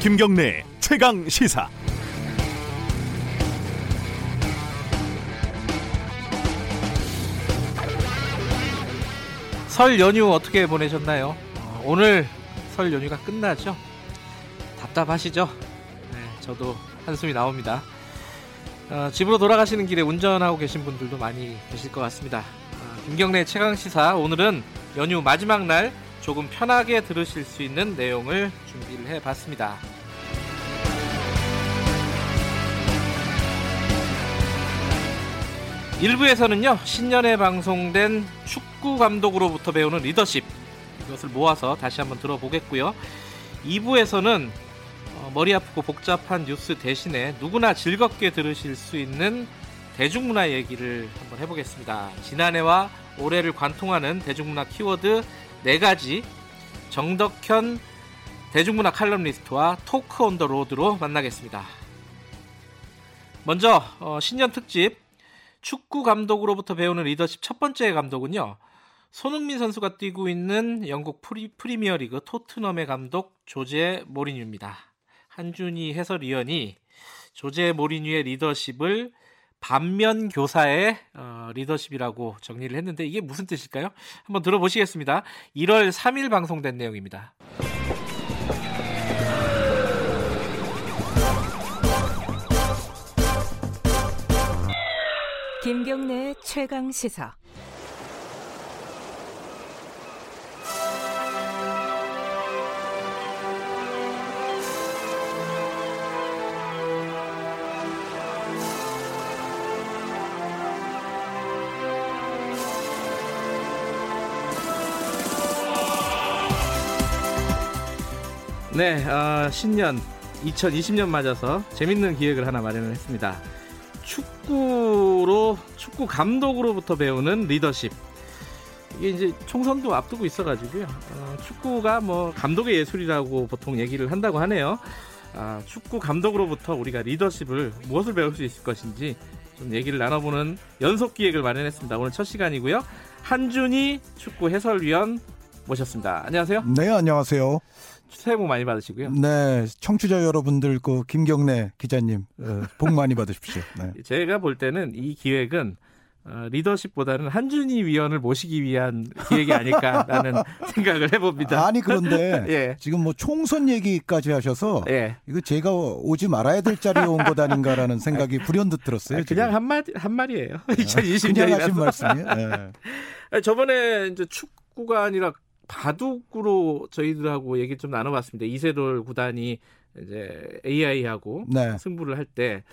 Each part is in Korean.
김경래 최강 시사. 설 연휴 어떻게 보내셨나요? 어, 오늘 설 연휴가 끝나죠? 답답하시죠? 네, 저도 한숨이 나옵니다. 어, 집으로 돌아가시는 길에 운전하고 계신 분들도 많이 계실 것 같습니다. 어, 김경래 최강 시사 오늘은 연휴 마지막 날 조금 편하게 들으실 수 있는 내용을 준비를 해봤습니다. 일부에서는요 신년에 방송된 축구 감독으로부터 배우는 리더십 이것을 모아서 다시 한번 들어보겠고요. 2부에서는 어, 머리 아프고 복잡한 뉴스 대신에 누구나 즐겁게 들으실 수 있는 대중문화 얘기를 한번 해보겠습니다. 지난해와 올해를 관통하는 대중문화 키워드 4가지 정덕현 대중문화 칼럼니스트와 Talk on the Road로 만나겠습니다. 먼저 어, 신년 특집 축구 감독으로부터 배우는 리더십 첫 번째 감독은요. 손흥민 선수가 뛰고 있는 영국 프리, 프리미어리그 토트넘의 감독 조제 모리뉴입니다. 한준희 해설위원이 조제 모리뉴의 리더십을 반면 교사의 어, 리더십이라고 정리를 했는데 이게 무슨 뜻일까요? 한번 들어보시겠습니다. 1월 3일 방송된 내용입니다. 김경래 최강 시사. 네, 어, 신년 2020년 맞아서 재밌는 기획을 하나 마련을 했습니다. 축구로 축구 감독으로부터 배우는 리더십. 이게 이제 총선도 앞두고 있어가지고요. 어, 축구가 뭐 감독의 예술이라고 보통 얘기를 한다고 하네요. 아, 축구 감독으로부터 우리가 리더십을 무엇을 배울 수 있을 것인지 좀 얘기를 나눠보는 연속 기획을 마련했습니다. 오늘 첫 시간이고요. 한준희 축구 해설위원 모셨습니다. 안녕하세요. 네, 안녕하세요. 새해 복 많이 받으시고요. 네, 청취자 여러분들 그 김경래 기자님 어, 복 많이 받으십시오. 네. 제가 볼 때는 이 기획은 어, 리더십보다는 한준희 위원을 모시기 위한 기획이 아닐까라는 생각을 해봅니다. 아니 그런데 예. 지금 뭐 총선 얘기까지 하셔서 예. 이거 제가 오지 말아야 될 자리에 온 것 아닌가라는 생각이 불현듯 들었어요. 아, 그냥 한 마디 한 말이에요. 2020년이라서. 그냥 하신 말씀이에요. 네. 저번에 이제 축구가 아니라 바둑으로 저희들하고 얘기 좀 나눠봤습니다. 이세돌 구단이 이제 AI하고 네. 승부를 할 때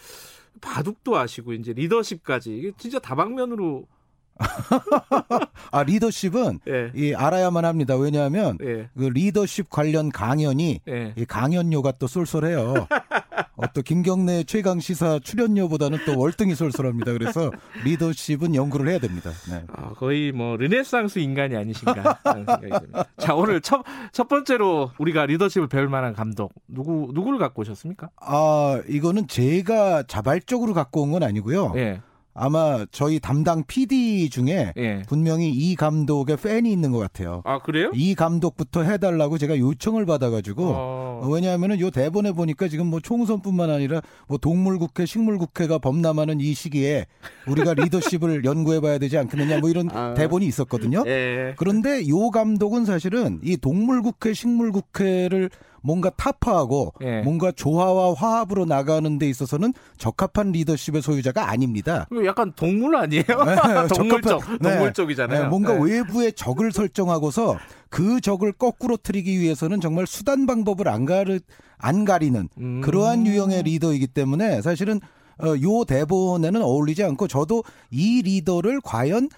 바둑도 아시고 이제 리더십까지 이게 진짜 다방면으로 아 리더십은 예. 이 알아야만 합니다. 왜냐하면 예. 그 리더십 관련 강연이 예. 이 강연료가 또 쏠쏠해요. 어, 또 김경래 최강 시사 출연료보다는 또 월등히 쏠쏠합니다. 그래서 리더십은 연구를 해야 됩니다. 네. 아, 거의 뭐 르네상스 인간이 아니신가 하는 생각이 듭니다. 자 오늘 첫, 첫 번째로 우리가 리더십을 배울 만한 감독 누구 누구를 갖고 오셨습니까? 아 이거는 제가 자발적으로 갖고 온 건 아니고요. 예, 아마 저희 담당 PD 중에 예. 분명히 이 감독의 팬이 있는 것 같아요. 아 그래요? 이 감독부터 해달라고 제가 요청을 받아가지고 어, 어, 왜냐하면은 요 대본에 보니까 지금 뭐 총선뿐만 아니라 뭐 동물국회, 식물국회가 범람하는 이 시기에 우리가 리더십을 연구해봐야 되지 않겠느냐 뭐 이런 아. 대본이 있었거든요. 예. 그런데 요 감독은 사실은 이 동물국회, 식물국회를 뭔가 타파하고 예. 뭔가 조화와 화합으로 나가는 데 있어서는 적합한 리더십의 소유자가 아닙니다. 약간 동물 아니에요? 네, 동물 적합한- 쪽, 네. 동물 쪽이잖아요. 네, 뭔가 네. 외부의 적을 설정하고서 그 적을 거꾸로 트리기 위해서는 정말 수단 방법을 안 가르 안 가리는 음. 그러한 유형의 리더이기 때문에 사실은 어, 요 대본에는 어울리지 않고 저도 이 리더를 과연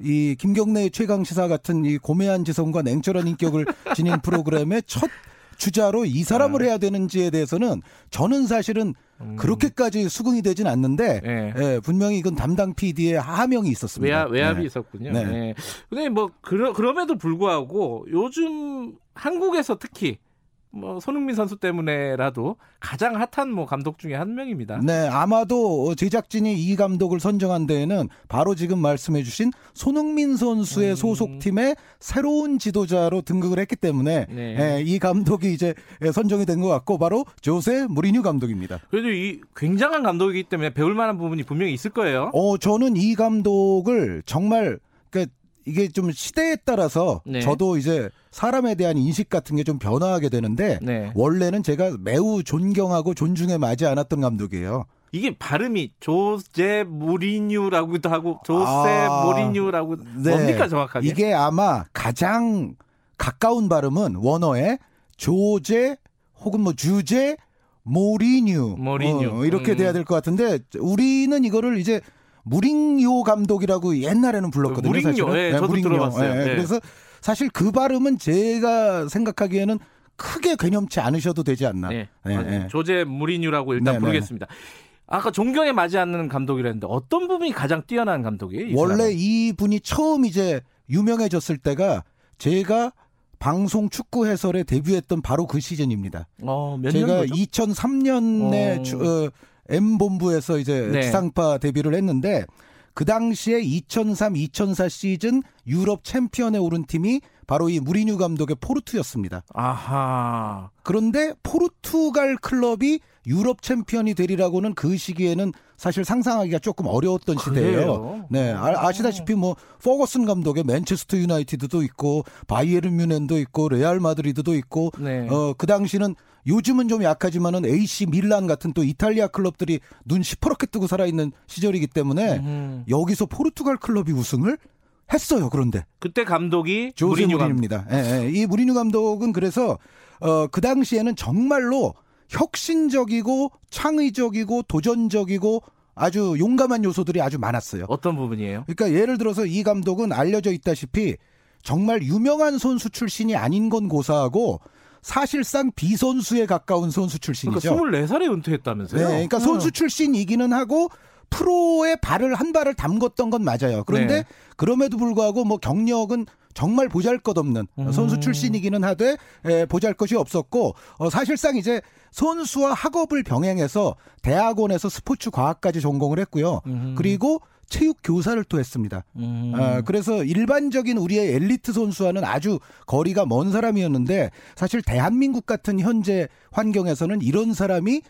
이 김경래 최강 시사 같은 이 고매한 지성과 냉철한 인격을 지닌 프로그램의 첫 주자로 이 사람을 아. 해야 되는지에 대해서는 저는 사실은 음. 그렇게까지 수긍이 되진 않는데 예. 예, 분명히 이건 담당 PD의 하명이 있었습니다. 외압, 외압 이 네. 있었군요. 네. 네. 근데 뭐 그러, 그럼에도 불구하고 요즘 한국에서 특히 뭐 손흥민 선수 때문에라도 가장 핫한 뭐 감독 중에 한 명입니다. 네, 아마도 제작진이 이 감독을 선정한 데에는 바로 지금 말씀해주신 손흥민 선수의 음. 소속팀의 새로운 지도자로 등극을 했기 때문에 네. 예, 이 감독이 이제 선정이 된 것 같고 바로 조세 무리뉴 감독입니다. 그래도 이 굉장한 감독이기 때문에 배울 만한 부분이 분명히 있을 거예요. 어, 저는 이 감독을 정말 그러니까 이게 좀 시대에 따라서 네. 저도 이제 사람에 대한 인식 같은 게 좀 변화하게 되는데 네. 원래는 제가 매우 존경하고 존중에 맞지 않았던 감독이에요. 이게 발음이 조제 무리뉴라고도 하고 조세 아, 모리뉴라고 네. 뭡니까 정확하게? 이게 아마 가장 가까운 발음은 원어의 조제 혹은 뭐 주제 모리뉴, 모리뉴. 어, 이렇게 음. 돼야 될 것 같은데 우리는 이거를 이제 무링요 감독이라고 옛날에는 불렀거든요. 무링요, 사실은. 예, 저도 들어봤어요. 예. 그래서 사실 그 발음은 제가 생각하기에는 크게 괴념치 않으셔도 되지 않나. 네, 예. 예. 조제 무리뉴라고 일단 네, 네. 부르겠습니다. 아까 존경에 맞지 않는 감독이라는데 어떤 부분이 가장 뛰어난 감독이에요? 이 원래? 이 분이 처음 이제 유명해졌을 때가 제가 방송 축구 해설에 데뷔했던 바로 그 시즌입니다. 어, 몇 제가 년도죠? 2003년에 어. 주, 어, M 본부에서 이제 네. 지상파 데뷔를 했는데 그 당시에 2003-2004 시즌 유럽 챔피언에 오른 팀이 바로 이 무리뉴 감독의 포르투였습니다. 아하. 그런데 포르투갈 클럽이 유럽 챔피언이 되리라고는 그 시기에는 사실 상상하기가 조금 어려웠던 시대예요. 네, 아시다시피 뭐 퍼거슨 감독의 맨체스터 유나이티드도 있고 바이에른 뮌헨도 있고 레알 마드리드도 있고 네. 어, 그 당시는 요즘은 좀 약하지만은 AC 밀란 같은 또 이탈리아 클럽들이 눈 시퍼렇게 뜨고 살아있는 시절이기 때문에 음. 여기서 포르투갈 클럽이 우승을 했어요. 그런데 그때 감독이 조세 무리뉴. 무리뉴입니다. 예, 예. 이 무리뉴 감독은 그래서 어, 그 당시에는 정말로 혁신적이고 창의적이고 도전적이고 아주 용감한 요소들이 아주 많았어요. 어떤 부분이에요? 그러니까 예를 들어서 이 감독은 알려져 있다시피 정말 유명한 선수 출신이 아닌 건 고사하고 사실상 비선수에 가까운 선수 출신이죠. 그러니까 24살에 은퇴했다면서요? 네, 그러니까 선수 출신이기는 하고 프로에 발을 한 발을 담궜던 건 맞아요. 그런데 네. 그럼에도 불구하고 뭐 경력은 정말 보잘것없는 음. 선수 출신이기는 하되 에, 보잘것이 없었고 어, 사실상 이제 선수와 학업을 병행해서 대학원에서 스포츠 과학까지 전공을 했고요. 음. 그리고 체육 교사를 또 했습니다. 음. 아, 그래서 일반적인 우리의 엘리트 선수와는 아주 거리가 먼 사람이었는데 사실 대한민국 같은 현재 환경에서는 이런 사람이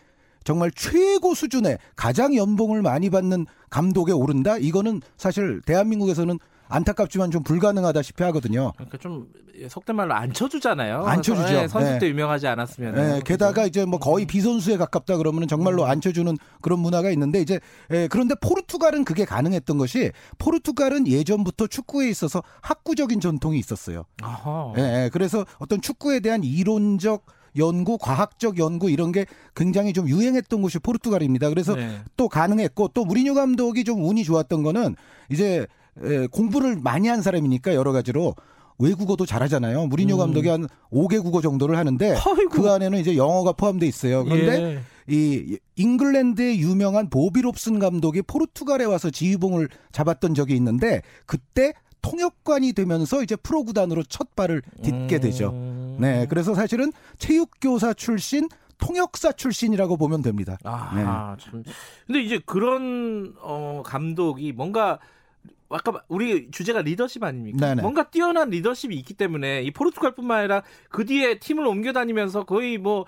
정말 최고 수준의 가장 연봉을 많이 받는 감독에 오른다? 이거는 사실 대한민국에서는 안타깝지만 좀 불가능하다시피 하거든요. 그러니까 좀 속된 말로 안 쳐주잖아요. 안 쳐주죠. 네, 선수 네. 때 유명하지 않았으면. 예, 게다가 이제 뭐 거의 비선수에 가깝다 그러면 정말로 앉혀주는 그런 문화가 있는데 이제 예, 그런데 포르투갈은 그게 가능했던 것이 포르투갈은 예전부터 축구에 있어서 학구적인 전통이 있었어요. 아하. 예, 예, 그래서 어떤 축구에 대한 이론적 연구, 과학적 연구 이런 게 굉장히 좀 유행했던 곳이 포르투갈입니다. 그래서 네. 또 가능했고 또 무리뉴 감독이 좀 운이 좋았던 거는 이제 에, 공부를 많이 한 사람이니까 여러 가지로 외국어도 잘하잖아요. 무리뉴 음. 감독이 한 5개 국어 정도를 하는데 아이고. 그 안에는 이제 영어가 포함돼 있어요. 그런데 예. 이 잉글랜드의 유명한 보비 롭슨 감독이 포르투갈에 와서 지휘봉을 잡았던 적이 있는데 그때 통역관이 되면서 이제 프로 구단으로 첫 발을 딛게 되죠. 음. 네, 그래서 사실은 체육교사 출신, 통역사 출신이라고 보면 됩니다. 아, 네. 참. 근데 이제 그런 어 감독이 뭔가 아까 우리 주제가 리더십 아닙니까? 네네. 뭔가 뛰어난 리더십이 있기 때문에 이 포르투갈뿐만 아니라 그 뒤에 팀을 옮겨 다니면서 거의 뭐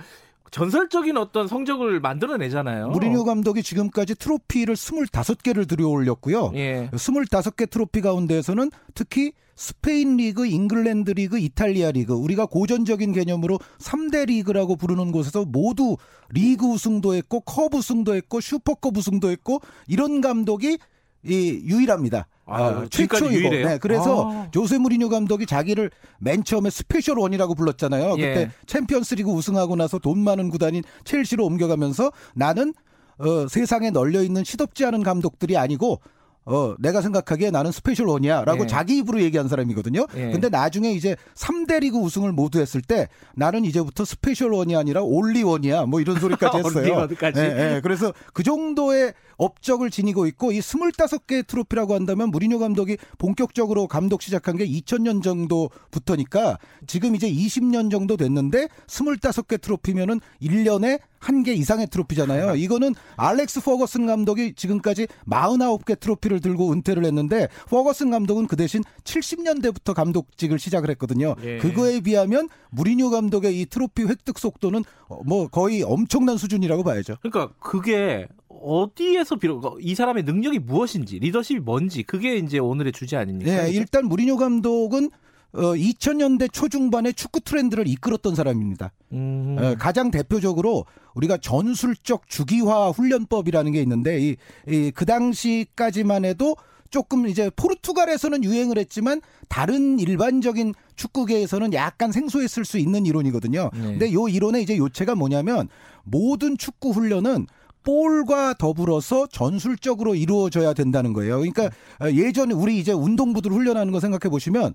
전설적인 어떤 성적을 만들어내잖아요. 무리뉴 감독이 지금까지 트로피를 25개를 들여올렸고요. 예. 25개 트로피 가운데에서는 특히 스페인 리그, 잉글랜드 리그, 이탈리아 리그, 우리가 고전적인 개념으로 3대 리그라고 부르는 곳에서 모두 리그 우승도 했고, 컵 우승도 했고, 슈퍼컵 우승도 했고, 이런 감독이 이 유일합니다. 아, 어, 지금까지 최초이고. 네, 그래서 아. 조세 무리뉴 감독이 자기를 맨 처음에 Special One이라고 불렀잖아요. 예. 그때 챔피언스리그 우승하고 나서 돈 많은 구단인 첼시로 옮겨가면서 나는 어, 세상에 널려 있는 시덥지 않은 감독들이 아니고 어, 내가 생각하기에 나는 Special One이야 라고 예. 자기 입으로 얘기한 사람이거든요. 예. 근데 나중에 이제 3대 리그 우승을 모두 했을 때 나는 이제부터 Special One이 아니라 Only One이야. 뭐 이런 소리까지 했어요. Only One까지. 예, 예. 그래서 그 정도의 업적을 지니고 있고 이 25개 트로피라고 한다면 무리뉴 감독이 본격적으로 감독 시작한 게 2000년 정도부터니까 지금 이제 20년 정도 됐는데 25개 트로피면은 1년에 한 개 이상의 트로피잖아요. 이거는 알렉스 퍼거슨 감독이 지금까지 49개 트로피를 들고 은퇴를 했는데 퍼거슨 감독은 그 대신 70년대부터 감독직을 시작을 했거든요. 예. 그거에 비하면 무리뉴 감독의 이 트로피 획득 속도는 어, 뭐 거의 엄청난 수준이라고 봐야죠. 그러니까 그게 어디에서 비록 이 사람의 능력이 무엇인지 리더십이 뭔지 그게 이제 오늘의 주제 아닙니까? 네, 일단 무리뉴 감독은 어, 2000년대 초중반에 축구 트렌드를 이끌었던 사람입니다. 음. 어, 가장 대표적으로 우리가 전술적 주기화 훈련법이라는 게 있는데 이, 이, 그 당시까지만 해도 조금 이제 포르투갈에서는 유행을 했지만 다른 일반적인 축구계에서는 약간 생소했을 수 있는 이론이거든요. 네. 근데 요 이론의 이제 요체가 뭐냐면 모든 축구 훈련은 볼과 더불어서 전술적으로 이루어져야 된다는 거예요. 그러니까 어, 예전에 우리 이제 운동부들 훈련하는 거 생각해 보시면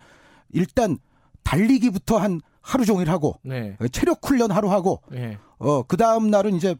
일단 달리기부터 한 하루 종일 하고 네. 체력 훈련 하루 하고 네. 어그 다음 날은 이제 어,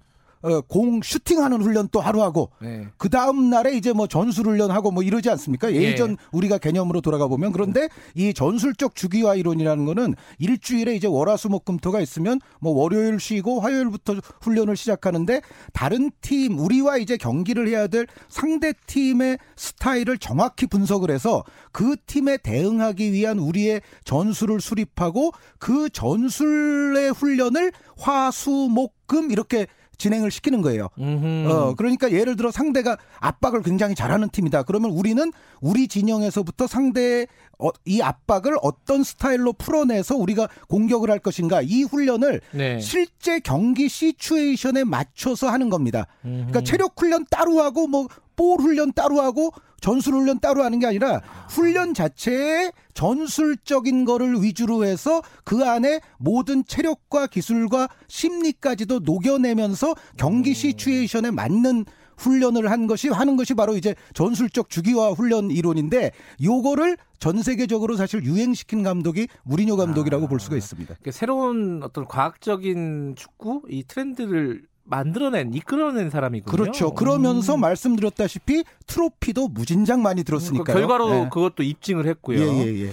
공 슈팅하는 훈련 또 하루 하고 네. 그 다음 날에 이제 뭐 전술 훈련하고 뭐 이러지 않습니까? 예전 예. 우리가 개념으로 돌아가 보면 그런데 이 전술적 주기화 이론이라는 거는 일주일에 이제 월화수목금토가 있으면 뭐 월요일 쉬고 화요일부터 훈련을 시작하는데 다른 팀 우리와 이제 경기를 해야 될 상대 팀의 스타일을 정확히 분석을 해서 그 팀에 대응하기 위한 우리의 전술을 수립하고 그 전술의 훈련을 화수목 금 이렇게 진행을 시키는 거예요. 음흠. 어, 그러니까 예를 들어 상대가 압박을 굉장히 잘하는 팀이다. 그러면 우리는 우리 진영에서부터 상대의 어, 이 압박을 어떤 스타일로 풀어내서 우리가 공격을 할 것인가 이 훈련을 네. 실제 경기 시츄에이션에 맞춰서 하는 겁니다. 그러니까 체력 훈련 따로 하고 뭐 볼 훈련 따로 하고 전술 훈련 따로 하는 게 아니라 훈련 자체에 전술적인 거를 위주로 해서 그 안에 모든 체력과 기술과 심리까지도 녹여내면서 경기 시츄에이션에 맞는 훈련을 한 것이 하는 것이 바로 이제 전술적 주기화 훈련 이론인데 요거를 전 세계적으로 사실 유행시킨 감독이 무리뉴 감독이라고 볼 수가 있습니다. 그 새로운 어떤 과학적인 축구 이 트렌드를 만들어낸 이끌어낸 사람이군요. 그렇죠. 그러면서 음. 말씀드렸다시피 트로피도 무진장 많이 그 들었으니까요. 결과로 네. 그것도 입증을 했고요. 예, 예, 예.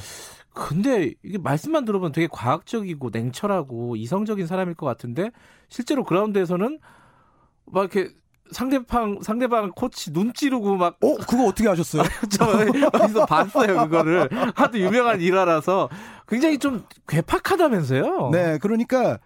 근데 이게 말씀만 들어보면 되게 과학적이고 냉철하고 이성적인 사람일 것 같은데 실제로 그라운드에서는 막 이렇게 상대방 상대방 코치 눈 찌르고 막 어, 그거 어떻게 하셨어요? 저 어디서 봤어요 그거를 하도 유명한 일화라서 굉장히 좀 괴팍하다면서요. 네, 그러니까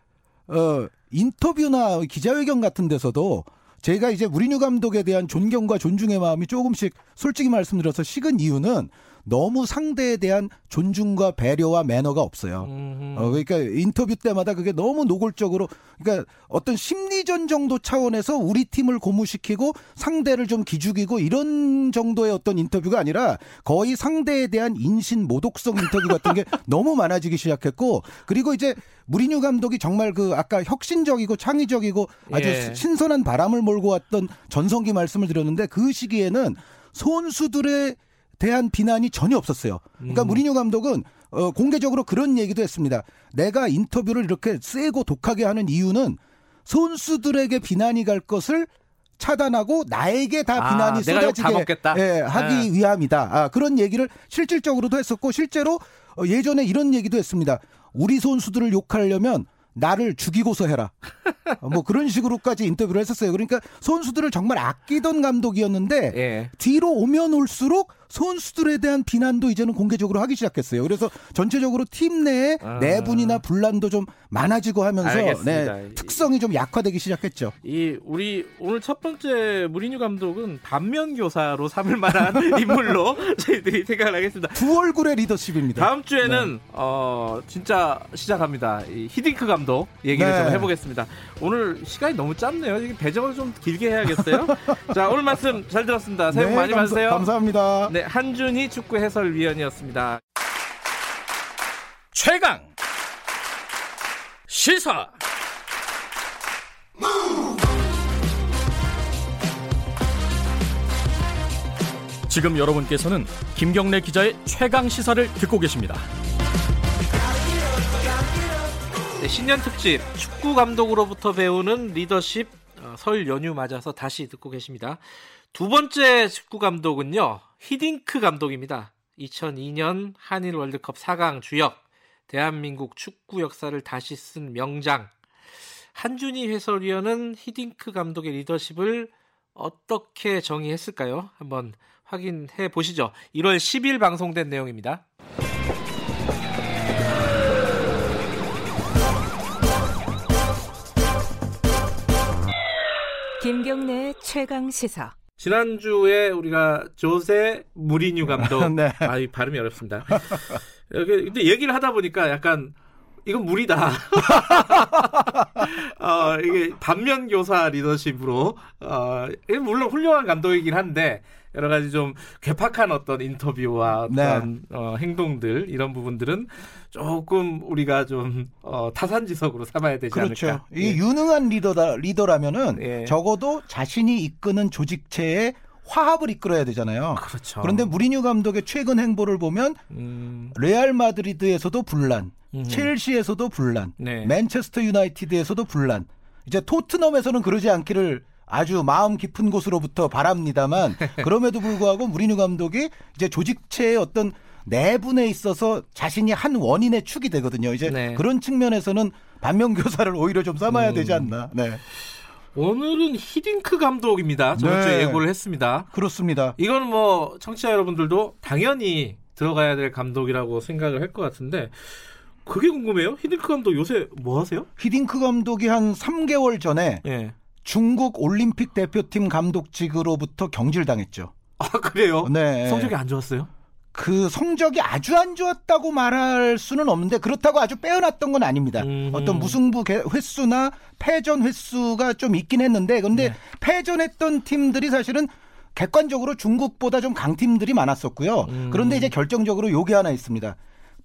어 인터뷰나 기자회견 같은 데서도 제가 이제 무리뉴 감독에 대한 존경과 존중의 마음이 조금씩 솔직히 말씀드려서 식은 이유는 너무 상대에 대한 존중과 배려와 매너가 없어요. 음, 어, 그러니까 인터뷰 때마다 그게 너무 노골적으로, 그러니까 어떤 심리전 정도 차원에서 우리 팀을 고무시키고 상대를 좀 기죽이고 이런 정도의 어떤 인터뷰가 아니라 거의 상대에 대한 인신 모독성 인터뷰 같은 게 너무 많아지기 시작했고, 그리고 이제 무리뉴 감독이 정말 그 아까 혁신적이고 창의적이고 아주 예. 신선한 바람을 몰고 왔던 전성기 말씀을 드렸는데 그 시기에는 선수들의 대한 비난이 전혀 없었어요. 그러니까 음. 무리뉴 감독은 어, 공개적으로 그런 얘기도 했습니다. 내가 인터뷰를 이렇게 세고 독하게 하는 이유는 선수들에게 비난이 갈 것을 차단하고 나에게 다 아, 비난이 쏟아지게? 예, 하기 네. 위함이다. 아, 그런 얘기를 실질적으로도 했었고 실제로 어, 예전에 이런 얘기도 했습니다. 우리 선수들을 욕하려면 나를 죽이고서 해라. 어, 뭐 그런 식으로까지 인터뷰를 했었어요. 그러니까 선수들을 정말 아끼던 감독이었는데 예. 뒤로 오면 올수록 선수들에 대한 비난도 이제는 공개적으로 하기 시작했어요. 그래서 전체적으로 팀 내에 아. 내분이나 분란도 좀 많아지고 하면서. 네, 특성이 좀 약화되기 시작했죠. 이 우리 오늘 첫 번째 무리뉴 감독은 반면 교사로 삼을 만한 인물로 저희들이 생각을 하겠습니다. 두 얼굴의 리더십입니다. 다음 주에는 네. 어 진짜 시작합니다. 이 히딩크 감독 얘기를 네. 좀 해보겠습니다. 오늘 시간이 너무 짧네요. 배정을 좀 길게 해야겠어요. 자 오늘 말씀 잘 들었습니다. 새해 복 많이 감사- 받으세요. 감사합니다. 네 한준희 축구 해설위원이었습니다. 최강 시사. 지금 여러분께서는 김경래 기자의 최강 시사를 듣고 계십니다. 네, 신년 특집 축구 감독으로부터 배우는 리더십 어, 설 연휴 맞아서 다시 듣고 계십니다. 두 번째 축구 감독은요. 히딩크 감독입니다. 2002년 한일 월드컵 4강 주역 대한민국 축구 역사를 다시 쓴 명장 한준희 해설위원은 히딩크 감독의 리더십을 어떻게 정의했을까요? 한번 확인해 보시죠. 1월 10일 방송된 내용입니다. 김경래 최강 시사. 지난주에 우리가 조세 무리뉴 감독 네. 아, 이 발음이 어렵습니다. 여기 근데 얘기를 하다 보니까 약간 이건 무리다. 어, 이게 반면 교사 리더십으로 어이 물론 훌륭한 감독이긴 한데 여러 가지 좀 괴팍한 어떤 인터뷰와 어떤 어, 행동들 이런 부분들은 조금 우리가 좀 어, 타산지석으로 삼아야 되지 그렇죠. 않을까. 이 예. 유능한 리더다 리더라면은 예. 적어도 자신이 이끄는 조직체의 화합을 이끌어야 되잖아요. 그렇죠. 그런데 무리뉴 감독의 최근 행보를 보면 음, 레알 마드리드에서도 분란, 음. 첼시에서도 분란, 네. 맨체스터 유나이티드에서도 분란. 이제 토트넘에서는 그러지 않기를 아주 마음 깊은 곳으로부터 바랍니다만 그럼에도 불구하고 무리뉴 감독이 이제 조직체의 어떤 내분에 있어서 자신이 한 원인의 축이 되거든요. 이제 네. 그런 측면에서는 반면 교사를 오히려 좀 삼아야 음. 되지 않나. 네. 오늘은 히딩크 감독입니다. 저번 주에 네. 예고를 했습니다. 그렇습니다. 이거는 뭐 청취자 여러분들도 당연히 들어가야 될 감독이라고 생각을 할 것 같은데 그게 궁금해요. 히딩크 감독 요새 뭐 하세요? 히딩크 감독이 한 3개월 전에 예. 중국 올림픽 대표팀 감독직으로부터 경질당했죠. 아 그래요? 네. 성적이 안 좋았어요? 그 성적이 아주 안 좋았다고 말할 수는 없는데 그렇다고 아주 빼어났던 건 아닙니다. 음흠. 어떤 무승부 개- 횟수나 패전 횟수가 좀 있긴 했는데 근데 네. 패전했던 팀들이 사실은 객관적으로 중국보다 좀 강팀들이 많았었고요. 음. 그런데 이제 결정적으로 요게 하나 있습니다.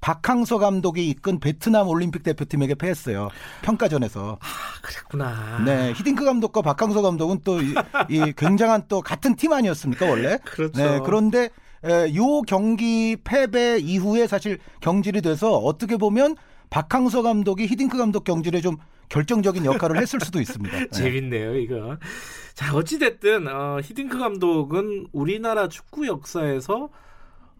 박항서 감독이 이끈 베트남 올림픽 대표팀에게 패했어요. 평가전에서. 아 그랬구나. 네, 히딩크 감독과 박항서 감독은 또 이, 이 굉장한 또 같은 팀 아니었습니까 원래? 그렇죠. 네, 그런데 에, 요 경기 패배 이후에 사실 경질이 돼서 어떻게 보면 박항서 감독이 히딩크 감독 경질에 좀 결정적인 역할을 했을 수도 있습니다. 네. 재밌네요, 이거. 자, 어찌됐든, 어, 히딩크 감독은 우리나라 축구 역사에서,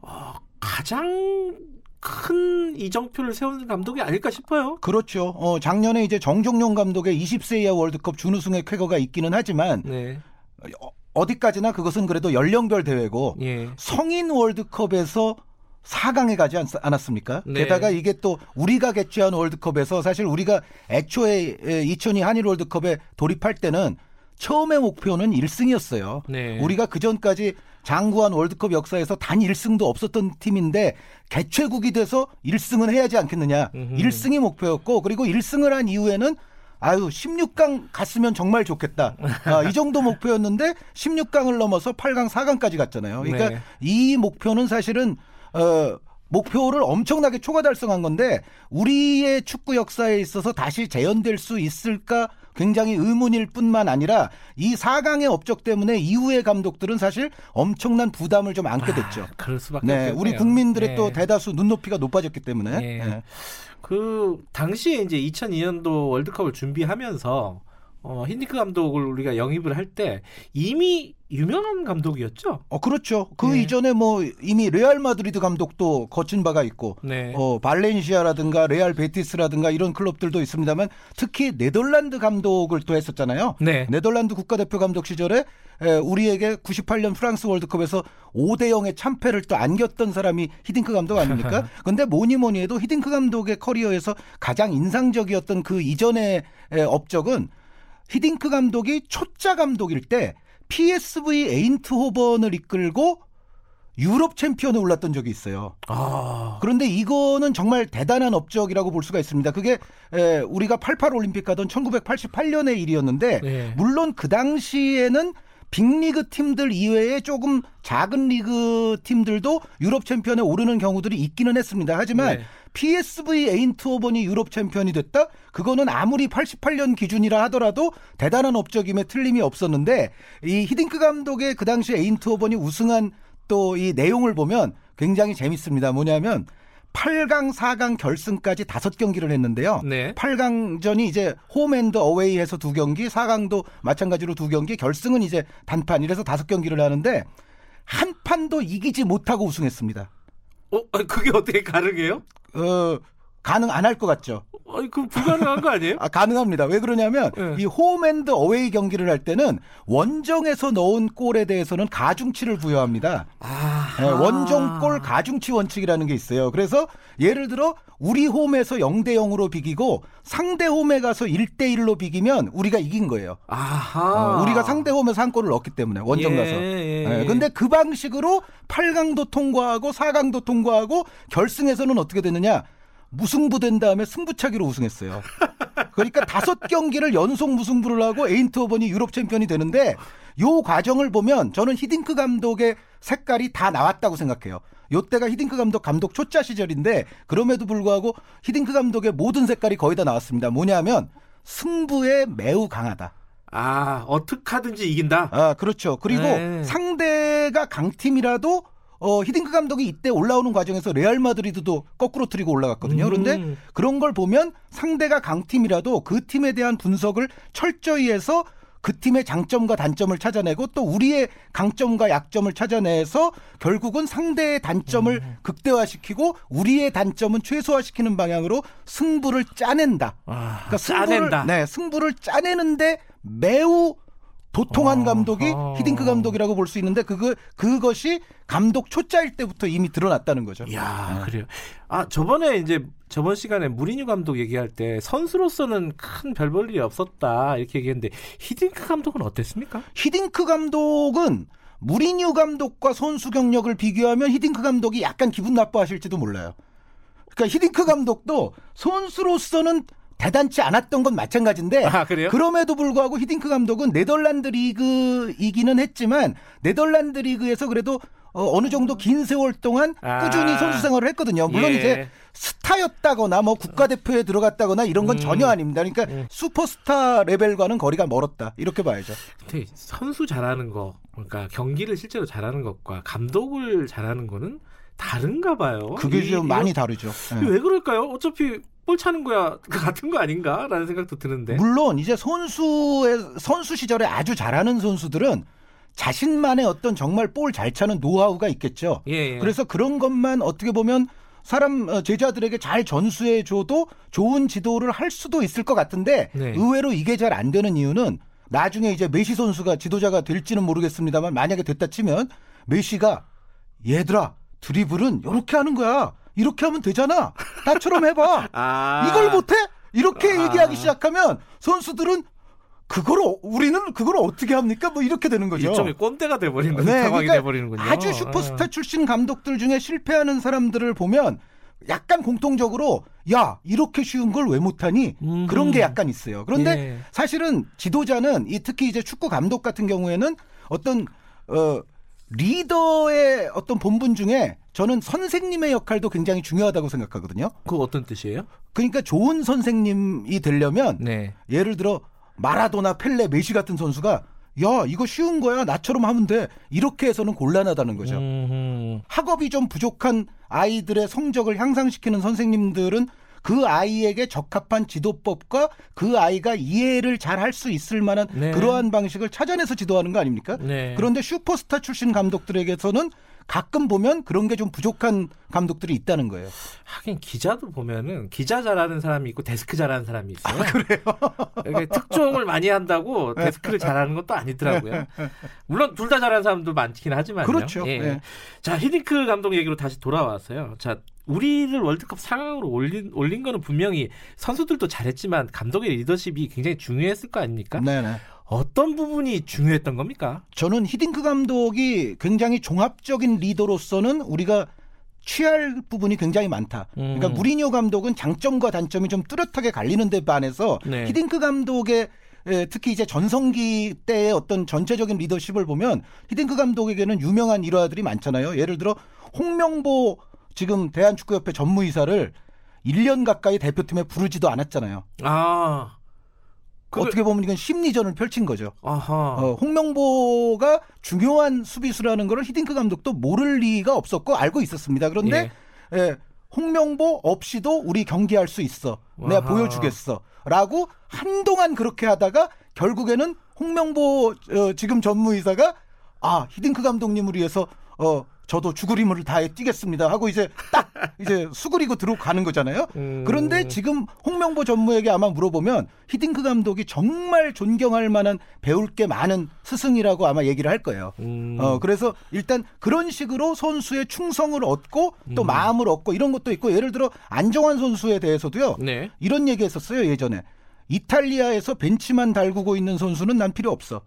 어, 가장 큰 이정표를 세운 감독이 아닐까 싶어요. 그렇죠. 어, 작년에 이제 정종용 감독의 20세 이하 월드컵 준우승의 쾌거가 있기는 하지만 네. 어, 어디까지나 그것은 그래도 연령별 대회고 예. 성인 월드컵에서 4강에 가지 않, 않았습니까? 네. 게다가 이게 또 우리가 개최한 월드컵에서 사실 우리가 애초에 2002 한일 월드컵에 돌입할 때는 처음의 목표는 1승이었어요. 네. 우리가 그 전까지 장구한 월드컵 역사에서 단 1승도 없었던 팀인데 개최국이 돼서 1승은 해야지 않겠느냐. 음흠. 1승이 목표였고 그리고 1승을 한 이후에는 아유 16강 갔으면 정말 좋겠다. 아, 이 정도 목표였는데 16강을 넘어서 8강, 4강까지 갔잖아요. 그러니까 네. 이 목표는 사실은 어 목표를 엄청나게 초과 달성한 건데 우리의 축구 역사에 있어서 다시 재현될 수 있을까 굉장히 의문일 뿐만 아니라 이 4강의 업적 때문에 이후의 감독들은 사실 엄청난 부담을 좀 안게 됐죠. 그럴 수밖에 네, 없겠네요. 우리 국민들의 네. 또 대다수 눈높이가 높아졌기 때문에. 네. 네. 그 당시에 이제 2002년도 월드컵을 준비하면서 어, 히딩크 감독을 우리가 영입을 할 때 이미 유명한 감독이었죠. 어 그렇죠. 그 네. 이전에 뭐 이미 레알 마드리드 감독도 거친 바가 있고 네. 어, 발렌시아라든가 레알 베티스라든가 이런 클럽들도 있습니다만 특히 네덜란드 감독을 또 했었잖아요. 네. 네덜란드 국가대표 감독 시절에 에, 우리에게 98년 프랑스 월드컵에서 5대 0의 참패를 또 안겼던 사람이 히딩크 감독 아닙니까? 근데 뭐니 뭐니 해도 히딩크 감독의 커리어에서 가장 인상적이었던 그 이전의 에, 업적은 히딩크 감독이 초짜 감독일 때 PSV 에인트호번을 이끌고 유럽 챔피언에 올랐던 적이 있어요. 아. 그런데 이거는 정말 대단한 업적이라고 볼 수가 있습니다. 그게 에, 우리가 88 올림픽 가던 1988년의 일이었는데 네. 물론 그 당시에는 빅리그 팀들 이외에 조금 작은 리그 팀들도 유럽 챔피언에 오르는 경우들이 있기는 했습니다. 하지만 네. PSV 에인트호번이 유럽 챔피언이 됐다? 그거는 아무리 88년 기준이라 하더라도 대단한 업적임에 틀림이 없었는데 이 히딩크 감독의 그 당시 에인트호번이 우승한 또 이 내용을 보면 굉장히 재밌습니다. 뭐냐면 8강, 4강 결승까지 다섯 경기를 했는데요. 네. 8강전이 이제 홈앤드 어웨이에서 두 경기, 4강도 마찬가지로 두 경기, 결승은 이제 단판 이래서 다섯 경기를 하는데 한 판도 이기지 못하고 우승했습니다. 어, 그게 어떻게 가능해요? 어, 가능 안 할 것 같죠? 아니, 그 불가능한 거 아니에요? 아, 가능합니다. 왜 그러냐면 네. 이 홈앤드 어웨이 경기를 할 때는 원정에서 넣은 골에 대해서는 가중치를 부여합니다. 아, 예, 원정골 가중치 원칙이라는 게 있어요. 그래서 예를 들어 우리 홈에서 0대 0으로 비기고 상대 홈에 가서 1대 1로 비기면 우리가 이긴 거예요. 아하. 어, 우리가 상대 홈에서 한 골을 넣었기 때문에 원정 예, 가서. 예, 예, 예. 근데 그 방식으로 8강도 통과하고 4강도 통과하고 결승에서는 어떻게 됐느냐? 무승부 된 다음에 승부차기로 우승했어요. 그러니까 다섯 경기를 연속 무승부를 하고 에인트호번이 유럽 챔피언이 되는데 요 과정을 보면 저는 히딩크 감독의 색깔이 다 나왔다고 생각해요. 요때가 히딩크 감독 감독 초짜 시절인데 그럼에도 불구하고 히딩크 감독의 모든 색깔이 거의 다 나왔습니다. 뭐냐면 승부에 매우 강하다. 아, 어떻게 하든지 이긴다. 아, 그렇죠. 그리고 네. 상대가 강팀이라도 어, 히딩크 감독이 이때 올라오는 과정에서 레알 마드리드도 거꾸로 트리고 올라갔거든요. 그런데 음. 그런 걸 보면 상대가 강팀이라도 그 팀에 대한 분석을 철저히 해서 그 팀의 장점과 단점을 찾아내고 또 우리의 강점과 약점을 찾아내서 결국은 상대의 단점을 음. 극대화시키고 우리의 단점은 최소화시키는 방향으로 승부를 짜낸다. 아, 그러니까 승부를, 짜낸다. 네, 승부를 짜내는데 매우 도통한 어허. 감독이 히딩크 감독이라고 볼 수 있는데 그거 그것이 감독 초짜일 때부터 이미 드러났다는 거죠. 야 그래요. 아, 저번에 이제 저번 시간에 무리뉴 감독 얘기할 때 선수로서는 큰 별 볼 일이 없었다. 이렇게 얘기했는데 히딩크 감독은 어땠습니까? 히딩크 감독은 무리뉴 감독과 선수 경력을 비교하면 히딩크 감독이 약간 기분 나빠하실지도 몰라요. 그러니까 히딩크 감독도 선수로서는 대단치 않았던 건 마찬가지인데 아, 그래요? 럼에도 불구하고 히딩크 감독은 네덜란드 리그이기는 했지만 네덜란드 리그에서 그래도 어, 느 정도 긴 세월 동안 아. 꾸준히 선수 생활을 했거든요. 물론 예. 이제 스타였다거나 뭐 국가대표에 들어갔다거나 이런 건 음. 전혀 아닙니다. 그러니까 음. 슈퍼스타 레벨과는 거리가 멀었다. 이렇게 봐야죠. 근데 선수 잘하는 거, 그러니까 경기를 실제로 잘하는 것과 감독을 잘하는 거는 다른가 봐요. 그게 이- 좀 많이 다르죠. 예. 이게 왜 그럴까요? 어차피 볼 차는 거야 같은 거 아닌가라는 생각도 드는데. 물론 이제 선수의 선수 시절에 아주 잘하는 선수들은 자신만의 어떤 정말 볼 잘 차는 노하우가 있겠죠. 예, 예. 그래서 그런 것만 어떻게 보면 사람 어, 제자들에게 잘 전수해 줘도 좋은 지도를 할 수도 있을 것 같은데 네. 의외로 이게 잘 안 되는 이유는 나중에 이제 메시 선수가 지도자가 될지는 모르겠습니다만 만약에 됐다 치면 메시가 얘들아 드리블은 이렇게 하는 거야. 이렇게 하면 되잖아. 나처럼 해봐. 아. 이걸 못해? 이렇게 아. 얘기하기 시작하면 선수들은 그걸 어- 우리는 그걸 어떻게 합니까? 뭐 이렇게 되는 거죠. 일종의 꼰대가 돼버리는 네, 상황이 그러니까 돼버리는군요. 아주 슈퍼스타 출신 감독들 중에 실패하는 사람들을 보면 약간 공통적으로 야 이렇게 쉬운 걸 왜 못하니 음흠. 그런 게 약간 있어요. 그런데 예. 사실은 지도자는 이 특히 이제 축구 감독 같은 경우에는 어떤 어 리더의 어떤 본분 중에 저는 선생님의 역할도 굉장히 중요하다고 생각하거든요. 그거 어떤 뜻이에요? 그러니까 좋은 선생님이 되려면 네. 예를 들어 마라도나 펠레, 메시 같은 선수가 야 이거 쉬운 거야 나처럼 하면 돼 이렇게 해서는 곤란하다는 거죠. 음흠. 학업이 좀 부족한 아이들의 성적을 향상시키는 선생님들은 그 아이에게 적합한 지도법과 그 아이가 이해를 잘 할 수 있을 만한 네. 그러한 방식을 찾아내서 지도하는 거 아닙니까? 네. 그런데 슈퍼스타 출신 감독들에게서는 가끔 보면 그런 게 좀 부족한 감독들이 있다는 거예요. 하긴 기자도 보면은 기자 잘하는 사람이 있고 데스크 잘하는 사람이 있어요. 아, 그래요? 특종을 많이 한다고 데스크를 잘하는 것도 아니더라고요. 물론 둘 다 잘하는 사람도 많긴 하지만요. 그렇죠. 예. 네. 자 히딩크 감독 얘기로 다시 돌아왔어요. 자 우리를 월드컵 상황으로 올린 올린 거는 분명히 선수들도 잘했지만 감독의 리더십이 굉장히 중요했을 거 아닙니까? 네네. 어떤 부분이 중요했던 겁니까? 저는 히딩크 감독이 굉장히 종합적인 리더로서는 우리가 취할 부분이 굉장히 많다. 그러니까 음. 무리뉴 감독은 장점과 단점이 좀 뚜렷하게 갈리는 데 반해서 네. 히딩크 감독의 에, 특히 이제 전성기 때의 어떤 전체적인 리더십을 보면 히딩크 감독에게는 유명한 일화들이 많잖아요. 예를 들어 홍명보 지금 대한축구협회 전무이사를 1년 가까이 대표팀에 부르지도 않았잖아요. 아 그게- 어떻게 보면 이건 심리전을 펼친 거죠. 아하 어, 홍명보가 중요한 수비수라는 거를 히딩크 감독도 모를 리가 없었고 알고 있었습니다. 그런데 예, 홍명보 없이도 우리 경기할 수 있어. 내가 아하. 보여주겠어. 라고 한동안 그렇게 하다가 결국에는 홍명보 어, 지금 전무이사가 아 히딩크 감독님을 위해서 어 저도 죽을 힘을 다해 뛰겠습니다 하고 이제 딱 이제 수그리고 들어가는 거잖아요. 음. 그런데 지금 홍명보 전무에게 아마 물어보면 히딩크 감독이 정말 존경할 만한 배울 게 많은 스승이라고 아마 얘기를 할 거예요. 음. 어 그래서 일단 그런 식으로 선수의 충성을 얻고 음. 또 마음을 얻고 이런 것도 있고 예를 들어 안정환 선수에 대해서도요. 네. 이런 얘기 했었어요 예전에. 이탈리아에서 벤치만 달구고 있는 선수는 난 필요 없어.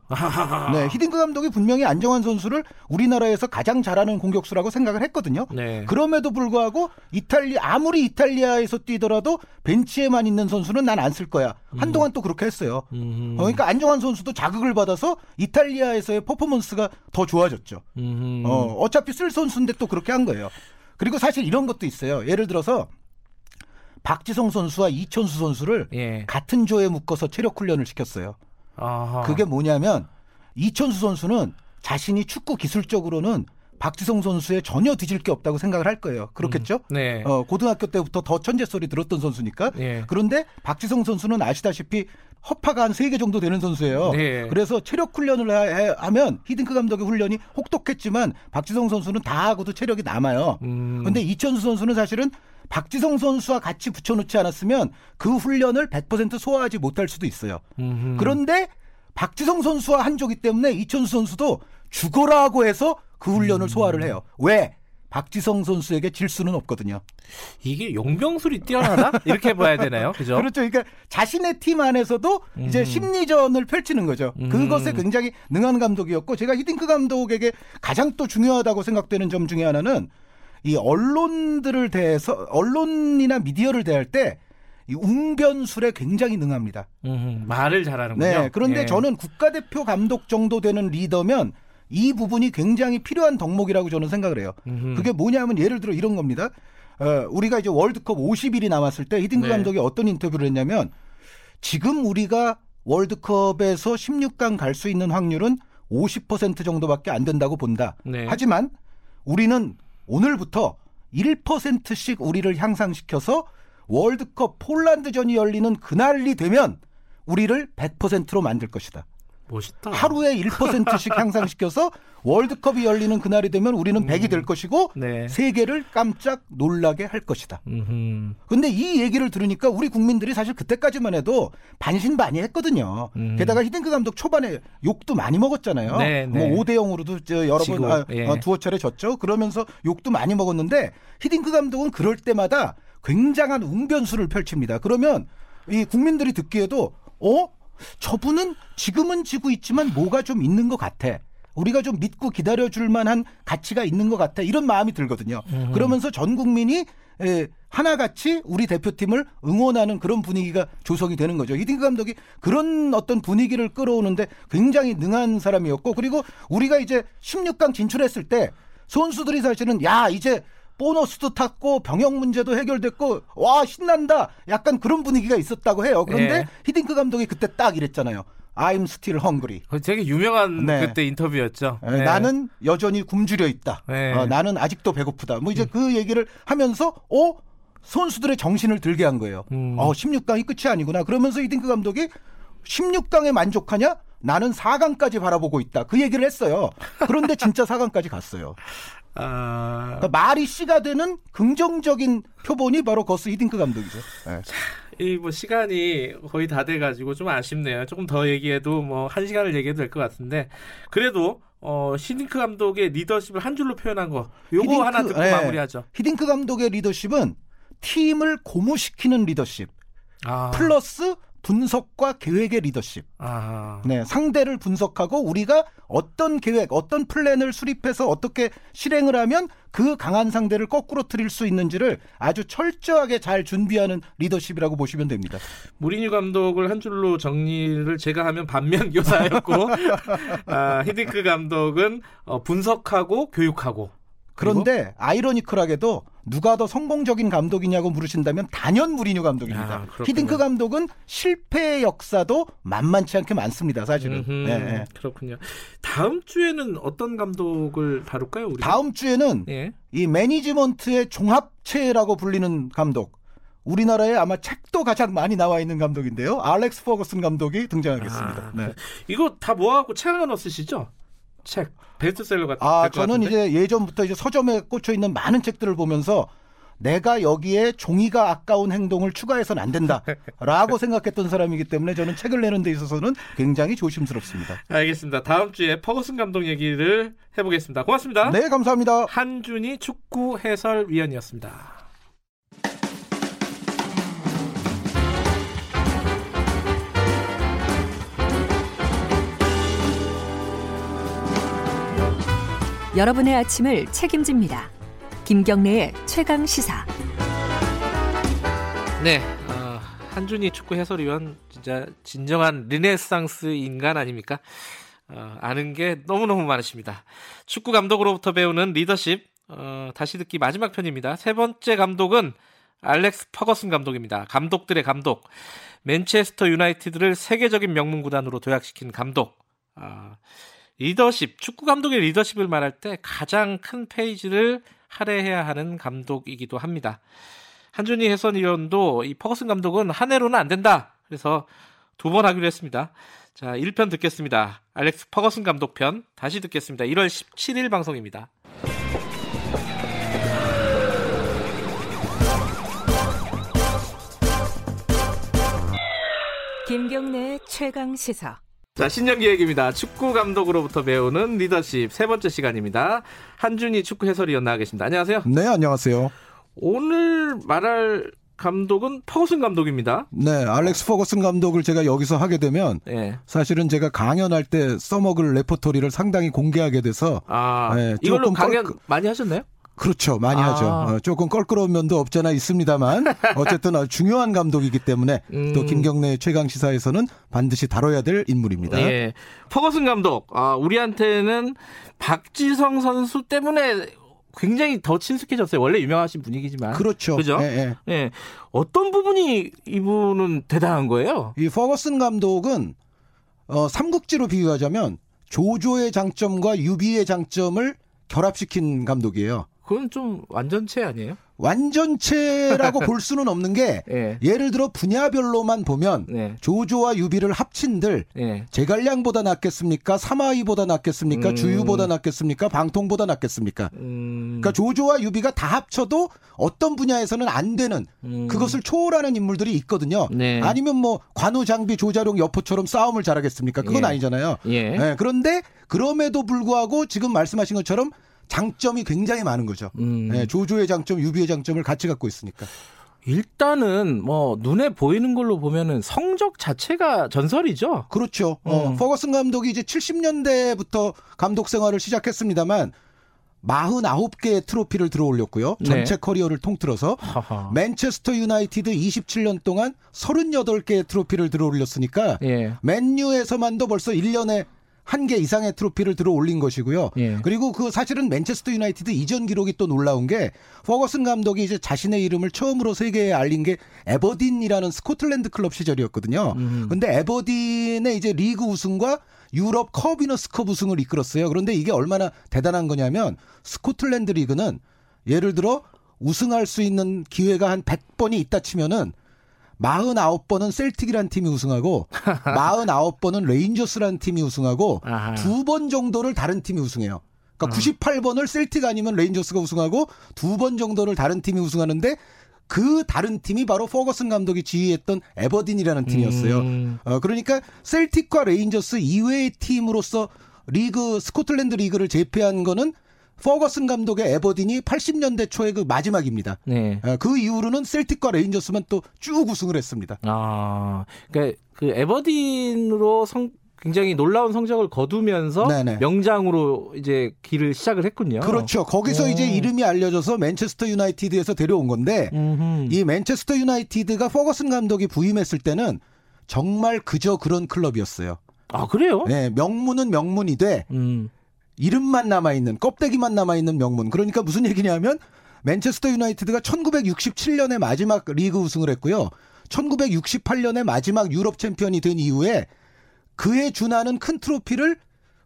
네, 히딩크 감독이 분명히 안정환 선수를 우리나라에서 가장 잘하는 공격수라고 생각을 했거든요. 네. 그럼에도 불구하고 이탈리 아무리 이탈리아에서 뛰더라도 벤치에만 있는 선수는 난 안 쓸 거야. 한동안 또 그렇게 했어요. 음. 어, 그러니까 안정환 선수도 자극을 받아서 이탈리아에서의 퍼포먼스가 더 좋아졌죠. 음. 어, 어차피 쓸 선수인데 또 그렇게 한 거예요. 그리고 사실 이런 것도 있어요. 예를 들어서 박지성 선수와 이천수 선수를 예. 같은 조에 묶어서 체력 훈련을 시켰어요. 아하. 그게 뭐냐면 이천수 선수는 자신이 축구 기술적으로는 박지성 선수에 전혀 뒤질 게 없다고 생각을 할 거예요. 그렇겠죠? 네. 어, 고등학교 때부터 더 천재 소리 들었던 선수니까. 예. 그런데 박지성 선수는 아시다시피 허파가 한 세 개 정도 되는 선수예요. 네. 그래서 체력 훈련을 하- 해- 하면 히딩크 감독의 훈련이 혹독했지만 박지성 선수는 다 하고도 체력이 남아요. 음. 근데 이천수 선수는 사실은 박지성 선수와 같이 붙여놓지 않았으면 그 훈련을 100% 소화하지 못할 수도 있어요. 음흠. 그런데 박지성 선수와 한조기 때문에 이천수 선수도 죽어라고 해서 그 음. 훈련을 소화를 해요. 왜? 박지성 선수에게 질 수는 없거든요. 이게 용병술이 뛰어나다? 이렇게 봐야 되나요? 그죠? 그렇죠. 그러니까 자신의 팀 안에서도 이제 심리전을 펼치는 거죠. 음. 그것에 굉장히 능한 감독이었고 제가 히딩크 감독에게 가장 또 중요하다고 생각되는 점 중에 하나는 이 언론들을 대해서 언론이나 미디어를 대할 때 이 웅변술에 굉장히 능합니다. 음흠. 말을 잘하는군요. 네. 그런데 예. 저는 국가대표 감독 정도 되는 리더면 이 부분이 굉장히 필요한 덕목이라고 저는 생각을 해요. 음흠. 그게 뭐냐면 예를 들어 이런 겁니다. 어, 우리가 이제 월드컵 50일이 남았을 때 히딩크 네. 감독이 어떤 인터뷰를 했냐면 지금 우리가 월드컵에서 16강 갈 수 있는 확률은 50% 정도밖에 안 된다고 본다. 네. 하지만 우리는 오늘부터 1%씩 우리를 향상시켜서 월드컵 폴란드전이 열리는 그날이 되면 우리를 100%로 만들 것이다. 멋있다. 하루에 1%씩 향상시켜서 월드컵이 열리는 그날이 되면 우리는 100이 될 것이고 네. 세계를 깜짝 놀라게 할 것이다. 음흠. 근데 이 얘기를 들으니까 우리 국민들이 사실 그때까지만 해도 반신반의했거든요. 음. 게다가 히딩크 감독 초반에 욕도 많이 먹었잖아요. 네, 네. 뭐 5대 0으로도 저 여러 번 아, 예. 어, 두어 차례 졌죠. 그러면서 욕도 많이 먹었는데 히딩크 감독은 그럴 때마다 굉장한 웅변수를 펼칩니다. 그러면 이 국민들이 듣기에도 어 저분은 지금은 지고 있지만 뭐가 좀 있는 것 같아. 우리가 좀 믿고 기다려줄 만한 가치가 있는 것 같아. 이런 마음이 들거든요. 그러면서 전 국민이 에, 하나같이 우리 대표팀을 응원하는 그런 분위기가 조성이 되는 거죠. 히딩크 감독이 그런 어떤 분위기를 끌어오는데 굉장히 능한 사람이었고 그리고 우리가 이제 16강 진출했을 때 선수들이 사실은 야 이제 보너스도 탔고 병역 문제도 해결됐고 와 신난다 약간 그런 분위기가 있었다고 해요. 그런데 예. 히딩크 감독이 그때 딱 이랬잖아요. I'm still hungry. 그거 되게 유명한 네. 그때 인터뷰였죠. 에, 네. 나는 여전히 굶주려 있다. 네. 어, 나는 아직도 배고프다. 뭐 이제 그 얘기를 하면서 어 선수들의 정신을 들게 한 거예요. 음. 어 16강이 끝이 아니구나. 그러면서 이딩크 감독이 16강에 만족하냐? 나는 4강까지 바라보고 있다. 그 얘기를 했어요. 그런데 진짜 4강까지 갔어요. 아, 그러니까 말이 씨가 되는 긍정적인 표본이 바로 거스 히딩크 감독이죠. 네. 이뭐 시간이 거의 다 돼가지고 좀 아쉽네요. 조금 더 얘기해도 뭐 한 시간을 얘기해도 될 것 같은데 그래도 어 히딩크 감독의 리더십을 한 줄로 표현한 거 요거 히딩크, 하나 듣고 예. 마무리하죠. 히딩크 감독의 리더십은 팀을 고무시키는 리더십 아, 플러스 분석과 계획의 리더십. 아, 네, 상대를 분석하고 우리가 어떤 계획, 어떤 플랜을 수립해서 어떻게 실행을 하면 그 강한 상대를 거꾸러트릴 수 있는지를 아주 철저하게 잘 준비하는 리더십이라고 보시면 됩니다. 무리뉴 감독을 한 줄로 정리를 제가 하면 반면 교사였고 아, 히딩크 감독은 어, 분석하고 교육하고 그런데 아이러니컬하게도 누가 더 성공적인 감독이냐고 물으신다면 단연 무리뉴 감독입니다. 아. 히딩크 감독은 실패의 역사도 만만치 않게 많습니다. 사실은. 음흠, 예, 예. 그렇군요. 다음 주에는 어떤 감독을 다룰까요? 우리 다음 주에는 예. 이 매니지먼트의 종합체라고 불리는 감독. 우리나라에 아마 책도 가장 많이 나와 있는 감독인데요. 알렉스 퍼거슨 감독이 등장하겠습니다. 아, 네. 이거 다 모아갖고 책 하나 쓰시죠? 책 베스트셀러 같은. 아, 저는 같은데? 이제 예전부터 이제 서점에 꽂혀 있는 많은 책들을 보면서 내가 여기에 종이가 아까운 행동을 추가해서는 안 된다라고 생각했던 사람이기 때문에 저는 책을 내는 데 있어서는 굉장히 조심스럽습니다. 알겠습니다. 다음 주에 퍼거슨 감독 얘기를 해보겠습니다. 고맙습니다. 네, 감사합니다. 한준희 축구 해설위원이었습니다. 여러분의 아침을 책임집니다. 김경래의 최강 시사. 네, 어, 한준희 축구 해설위원 진짜 진정한 르네상스 인간 아닙니까? 어, 아는 게 너무너무 많으십니다. 축구 감독으로부터 배우는 리더십 어, 다시 듣기 마지막 편입니다. 세 번째 감독은 알렉스 퍼거슨 감독입니다. 감독들의 감독. 맨체스터 유나이티드를 세계적인 명문 구단으로 도약시킨 감독. 아, 리더십, 축구 감독의 리더십을 말할 때 가장 큰 페이지를 할애해야 하는 감독이기도 합니다. 한준희 해설위원도 이 퍼거슨 감독은 한 해로는 안 된다. 그래서 두 번 하기로 했습니다. 자, 1편 듣겠습니다. 알렉스 퍼거슨 감독 편 다시 듣겠습니다. 1월 17일 방송입니다. 김경래의 최강 시사. 자, 신년 기획입니다. 축구 감독으로부터 배우는 리더십 세 번째 시간입니다. 한준희 축구 해설위원 나와 계십니다. 안녕하세요. 네, 안녕하세요. 오늘 말할 감독은 퍼거슨 감독입니다. 네, 알렉스 퍼거슨 감독을 제가 여기서 하게 되면 예. 사실은 제가 강연할 때 써먹을 레퍼토리를 상당히 공개하게 돼서 아, 네, 이걸로 강연 많이 하셨나요? 그렇죠. 많이 아. 하죠. 어, 조금 껄끄러운 면도 없잖아 있습니다만 어쨌든 아주 중요한 감독이기 때문에 음. 또 김경래 최강 시사에서는 반드시 다뤄야 될 인물입니다. 예. 퍼거슨 감독, 아, 우리한테는 박지성 선수 때문에 굉장히 더 친숙해졌어요. 원래 유명하신 분위기지만. 그렇죠. 그죠? 예, 예. 예. 어떤 부분이 이분은 대단한 거예요? 이 퍼거슨 감독은 어, 삼국지로 비유하자면 조조의 장점과 유비의 장점을 결합시킨 감독이에요. 그건 좀 완전체 아니에요? 완전체라고 볼 수는 없는 게 예. 예를 들어 분야별로만 보면 네. 조조와 유비를 합친들 예. 제갈량보다 낫겠습니까? 사마이보다 낫겠습니까? 음. 주유보다 낫겠습니까? 방통보다 낫겠습니까? 음. 그러니까 조조와 유비가 다 합쳐도 어떤 분야에서는 안 되는 음. 그것을 초월하는 인물들이 있거든요. 네. 아니면 뭐 관우 장비 조자룡 여포처럼 싸움을 잘하겠습니까? 그건 예. 아니잖아요. 예. 예, 그런데 그럼에도 불구하고 지금 말씀하신 것처럼 장점이 굉장히 많은 거죠. 음. 예, 조조의 장점, 유비의 장점을 같이 갖고 있으니까. 일단은 뭐 눈에 보이는 걸로 보면은 성적 자체가 전설이죠. 그렇죠. 어, 음. 퍼거슨 감독이 이제 70년대부터 감독 생활을 시작했습니다만 49개의 트로피를 들어올렸고요. 전체 네. 커리어를 통틀어서 하하. 맨체스터 유나이티드 27년 동안 38개의 트로피를 들어올렸으니까 예. 맨유에서만도 벌써 1년에 한 개 이상의 트로피를 들어 올린 것이고요. 예. 그리고 그 사실은 맨체스터 유나이티드 이전 기록이 또 놀라운 게 퍼거슨 감독이 이제 자신의 이름을 처음으로 세계에 알린 게 에버딘이라는 스코틀랜드 클럽 시절이었거든요. 음. 근데 에버딘의 이제 리그 우승과 유럽 컵위너스컵 우승을 이끌었어요. 그런데 이게 얼마나 대단한 거냐면 스코틀랜드 리그는 예를 들어 우승할 수 있는 기회가 한 100번이 있다 치면은 49번은 셀틱이라는 팀이 우승하고 49번은 레인저스라는 팀이 우승하고. 두 번 정도를 다른 팀이 우승해요. 음. 그러니까 98번을 셀틱 아니면 레인저스가 우승하고 두 번 정도를 다른 팀이 우승하는데 그 다른 팀이 바로 퍼거슨 감독이 지휘했던 에버딘이라는 팀이었어요. 음. 어, 그러니까 셀틱과 레인저스 이외의 팀으로서 리그 스코틀랜드 리그를 제패한 거는 퍼거슨 감독의 에버딘이 80년대 초의 그 마지막입니다. 네. 어, 그 이후로는 셀틱과 레인저스만 또 쭉 우승을 했습니다. 아, 그러니까 그 에버딘으로 성 굉장히 놀라운 성적을 거두면서 네네. 명장으로 이제 길을 시작을 했군요. 그렇죠. 거기서 오. 이제 이름이 알려져서 맨체스터 유나이티드에서 데려온 건데 음흠. 이 맨체스터 유나이티드가 퍼거슨 감독이 부임했을 때는 정말 그저 그런 클럽이었어요. 아 그래요? 네, 명문은 명문이 돼 음. 이름만 남아 있는 껍데기만 남아 있는 명문. 그러니까 무슨 얘기냐면 맨체스터 유나이티드가 1967년에 마지막 리그 우승을 했고요. 1968년에 마지막 유럽 챔피언이 된 이후에 그에 준하는 큰 트로피를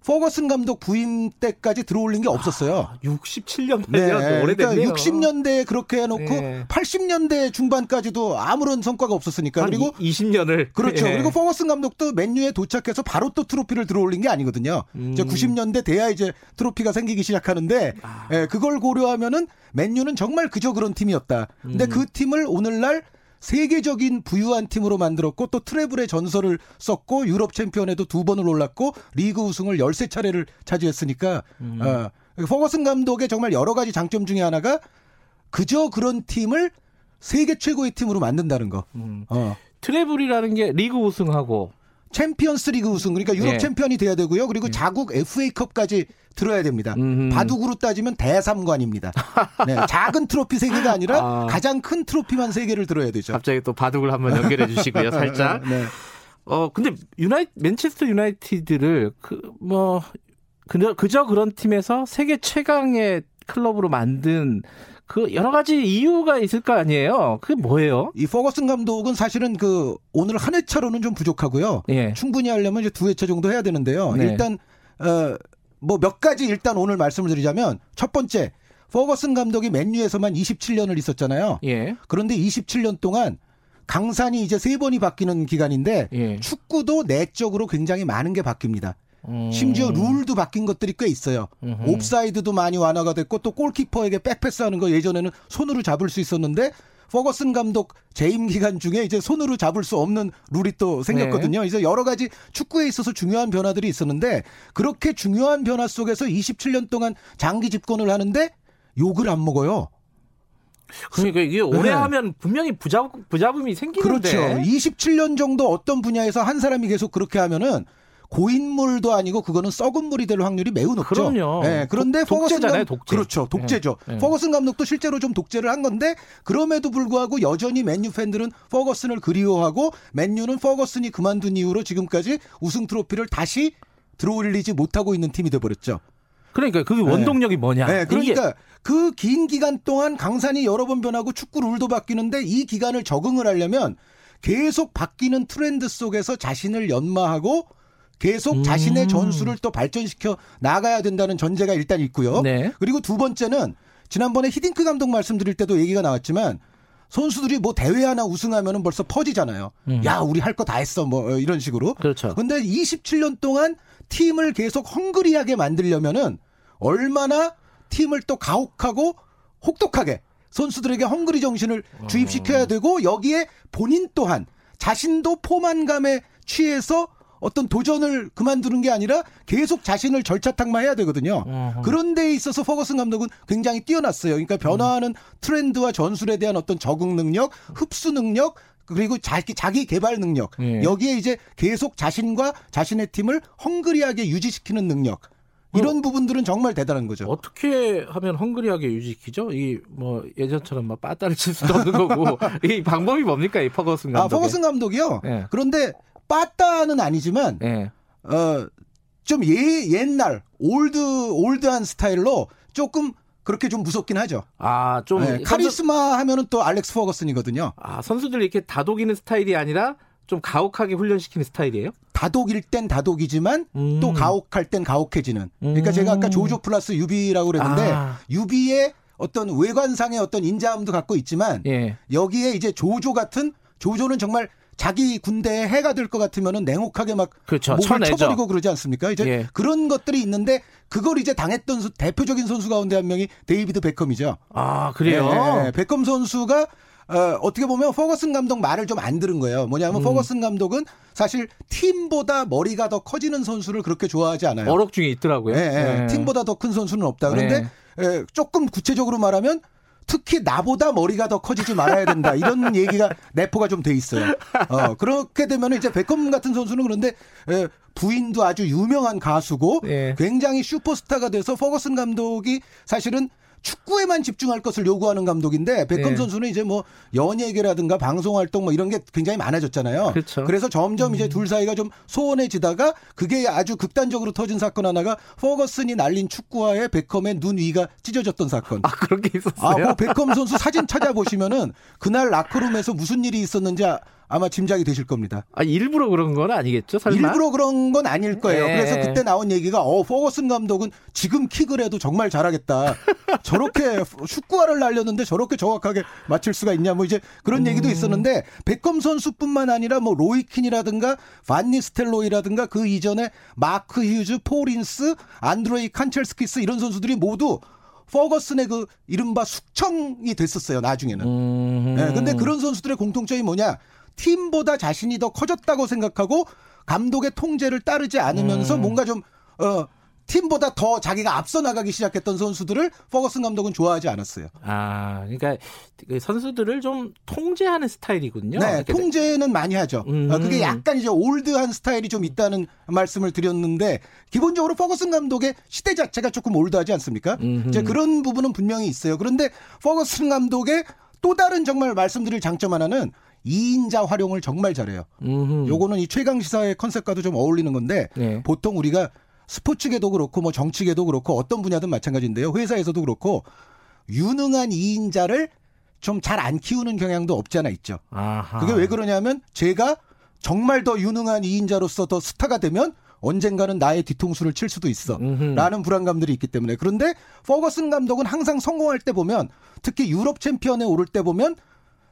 퍼거슨 감독 부임 때까지 들어올린 게 없었어요. 아, 67년 네, 그러니까 오래됐네요. 60년대에 그렇게 해놓고 네. 80년대 중반까지도 아무런 성과가 없었으니까 한 그리고 20년을 그렇죠. 예. 그리고 퍼거슨 감독도 맨유에 도착해서 바로 또 트로피를 들어올린 게 아니거든요. 음. 이제 90년대 돼야 이제 트로피가 생기기 시작하는데 아. 예, 그걸 고려하면은 맨유는 정말 그저 그런 팀이었다. 근데 음. 그 팀을 오늘날 세계적인 부유한 팀으로 만들었고 또 트래블의 전설을 썼고 유럽 챔피언에도 두 번을 올랐고 리그 우승을 13차례를 차지했으니까 음. 어, 퍼거슨 감독의 정말 여러 가지 장점 중에 하나가 그저 그런 팀을 세계 최고의 팀으로 만든다는 거. 음. 어. treble이라는 게 리그 우승하고 챔피언스 리그 우승 그러니까 유럽 예. 챔피언이 돼야 되고요. 그리고 자국 FA컵까지 들어야 됩니다. 음흠. 바둑으로 따지면 대삼관입니다. 네, 작은 트로피 세 개가 아니라 아. 가장 큰 트로피만 세 개를 들어야 되죠. 갑자기 또 바둑을 한번 연결해 주시고요, 살짝. 네. 어 근데 유나이 맨체스터 유나이티드를 그 뭐 그저, 그저 그런 팀에서 세계 최강의 클럽으로 만든 그 여러 가지 이유가 있을 거 아니에요. 그게 뭐예요? 이 퍼거슨 감독은 사실은 그 오늘 한 회차로는 좀 부족하고요. 예. 충분히 하려면 이제 두 회차 정도 해야 되는데요. 네. 일단 어 뭐 몇 가지 일단 오늘 말씀을 드리자면 첫 번째 퍼거슨 감독이 맨유에서만 27년을 있었잖아요. 예. 그런데 27년 동안 강산이 이제 세 번이 바뀌는 기간인데 예. 축구도 내적으로 굉장히 많은 게 바뀝니다. 음. 심지어 룰도 바뀐 것들이 꽤 있어요. 음흠. 옵사이드도 많이 완화가 됐고 또 골키퍼에게 백패스하는 거 예전에는 손으로 잡을 수 있었는데 퍼거슨 감독 재임 기간 중에 이제 손으로 잡을 수 없는 룰이 또 생겼거든요. 이제 여러 가지 축구에 있어서 중요한 변화들이 있었는데 그렇게 중요한 변화 속에서 27년 동안 장기 집권을 하는데 욕을 안 먹어요. 그러니까 이게 오래 네. 하면 분명히 부자 부자금이 생기는데. 그렇죠. 27년 정도 어떤 분야에서 한 사람이 계속 그렇게 하면은 고인물도 아니고 그거는 썩은 물이 될 확률이 매우 높죠. 그럼요. 예, 그런데 독- 퍼거슨 독재잖아요, 감- 독재. 그렇죠. 독재죠. 예, 예. 퍼거슨 감독도 실제로 좀 독재를 한 건데 그럼에도 불구하고 여전히 맨유 팬들은 퍼거슨을 그리워하고 맨유는 퍼거슨이 그만둔 이후로 지금까지 우승 트로피를 다시 들어올리지 못하고 있는 팀이 돼 버렸죠. 그러니까 그 원동력이 뭐냐? 네, 그러니까 그 긴 기간 동안 강산이 여러 번 변하고 축구 룰도 바뀌는데 이 기간을 적응을 하려면 계속 바뀌는 트렌드 속에서 자신을 연마하고 계속 음. 자신의 전술을 또 발전시켜 나가야 된다는 전제가 일단 있고요. 네. 그리고 두 번째는 지난번에 히딩크 감독 말씀드릴 때도 얘기가 나왔지만 선수들이 뭐 대회 하나 우승하면은 벌써 퍼지잖아요. 음. 야, 우리 할 거 다 했어. 뭐 이런 식으로. 그렇죠. 근데 27년 동안 팀을 계속 헝그리하게 만들려면은 얼마나 팀을 또 가혹하고 혹독하게 선수들에게 헝그리 정신을 주입시켜야 되고 여기에 본인 또한 자신도 포만감에 취해서 어떤 도전을 그만두는 게 아니라 계속 자신을 절차탕마해야 되거든요. 어허. 그런 데 있어서 퍼거슨 감독은 굉장히 뛰어났어요. 그러니까 변화하는 트렌드와 전술에 대한 어떤 적응 능력, 흡수 능력, 그리고 자기 자기 개발 능력. 예. 여기에 이제 계속 자신과 자신의 팀을 헝그리하게 유지시키는 능력. 이런 부분들은 정말 대단한 거죠. 어떻게 하면 hungry하게 유지시키죠? 이 뭐 예전처럼 막 빠따를 칠 수도 없는 거고 이 방법이 뭡니까 이 퍼거슨 감독? 아, 퍼거슨 감독이요. 예. 그런데 빠따는 아니지만 예. 어, 좀 예, 옛날 old old한 스타일로 조금 그렇게 좀 무섭긴 하죠. 아 좀 네, 카리스마 하면은 또 알렉스 퍼거슨이거든요. 아 선수들 이렇게 다독이는 스타일이 아니라 좀 가혹하게 훈련시키는 스타일이에요? 다독일 땐 다독이지만 음. 또 가혹할 땐 가혹해지는. 그러니까 음. 제가 아까 조조 플러스 유비라고 그랬는데 아. 유비의 어떤 외관상의 어떤 인자함도 갖고 있지만 예. 여기에 이제 조조 같은 조조는 정말 자기 군대에 해가 될 것 같으면은 냉혹하게 막 그렇죠. 목을 쳐내죠. 쳐버리고 그러지 않습니까? 이제 예. 그런 것들이 있는데 그걸 이제 당했던 수- 대표적인 선수 가운데 한 명이 데이비드 베컴이죠. 아 그래요? 예, 예. 베컴 선수가 어, 어떻게 보면 퍼거슨 감독 말을 좀 안 들은 거예요. 뭐냐면 음. 퍼거슨 감독은 사실 팀보다 머리가 더 커지는 선수를 그렇게 좋아하지 않아요. 어록 중에 있더라고요. 예, 예. 예. 팀보다 더 큰 선수는 없다. 그런데 예, 조금 구체적으로 말하면 특히 나보다 머리가 더 커지지 말아야 된다. 이런 얘기가 내포가 좀 돼 있어요. 어, 그렇게 되면 이제 베컴 같은 선수는 그런데 예, 부인도 아주 유명한 가수고 예. 굉장히 슈퍼스타가 돼서 퍼거슨 감독이 사실은 축구에만 집중할 것을 요구하는 감독인데 베컴 네. 선수는 이제 뭐 연예계라든가 방송 활동 뭐 이런 게 굉장히 많아졌잖아요. 그렇죠. 래서 점점 이제 둘 사이가 좀 소원해지다가 그게 아주 극단적으로 터진 사건 하나가 퍼거슨이 날린 축구화에 베컴의 눈 위가 찢어졌던 사건. 아 그런 게 있었어요. 아, 그 베컴 선수 사진 찾아보시면은 그날 라커룸에서 무슨 일이 있었는지 아- 아마 짐작이 되실 겁니다. 아, 일부러 그런 건 아니겠죠? 설마? 일부러 그런 건 아닐 거예요. 예. 그래서 그때 나온 얘기가 어 퍼거슨 감독은 지금 킥을 해도 정말 잘하겠다. 저렇게 축구화를 날렸는데 저렇게 정확하게 맞출 수가 있냐 뭐 이제 그런 얘기도 음. 있었는데 베컴 선수뿐만 아니라 뭐 로이 킨이라든가 반 니스텔로이라든가 그 이전에 마크 휴즈, 폴 인스, 안드레이 칸첼스키스 이런 선수들이 모두 포거슨의 그 이른바 숙청이 됐었어요. 나중에는. 음. 네, 근데 그런 선수들의 공통점이 뭐냐? 팀보다 자신이 더 커졌다고 생각하고 감독의 통제를 따르지 않으면서 음. 뭔가 좀, 어, 팀보다 더 자기가 앞서 나가기 시작했던 선수들을 퍼거슨 감독은 좋아하지 않았어요. 아, 그러니까 그 선수들을 좀 통제하는 스타일이군요. 네, 통제는 많이 하죠. 음. 어, 그게 약간 이제 올드한 스타일이 좀 있다는 말씀을 드렸는데 기본적으로 퍼거슨 감독의 시대 자체가 조금 올드하지 않습니까? 음흠. 이제 그런 부분은 분명히 있어요. 그런데 퍼거슨 감독의 또 다른 정말 말씀드릴 장점 하나는 2인자 활용을 정말 잘해요. 음흠. 요거는 이 최강 시사의 컨셉과도 좀 어울리는 건데 네. 보통 우리가 스포츠계도 그렇고 뭐 정치계도 그렇고 어떤 분야든 마찬가지인데요. 회사에서도 그렇고 유능한 2인자를 좀 잘 안 키우는 경향도 없지 않아 있죠. 아하. 그게 왜 그러냐면 제가 정말 더 유능한 2인자로서 더 스타가 되면 언젠가는 나의 뒤통수를 칠 수도 있어. 음흠. 라는 불안감들이 있기 때문에. 그런데 퍼거슨 감독은 항상 성공할 때 보면 특히 유럽 챔피언에 오를 때 보면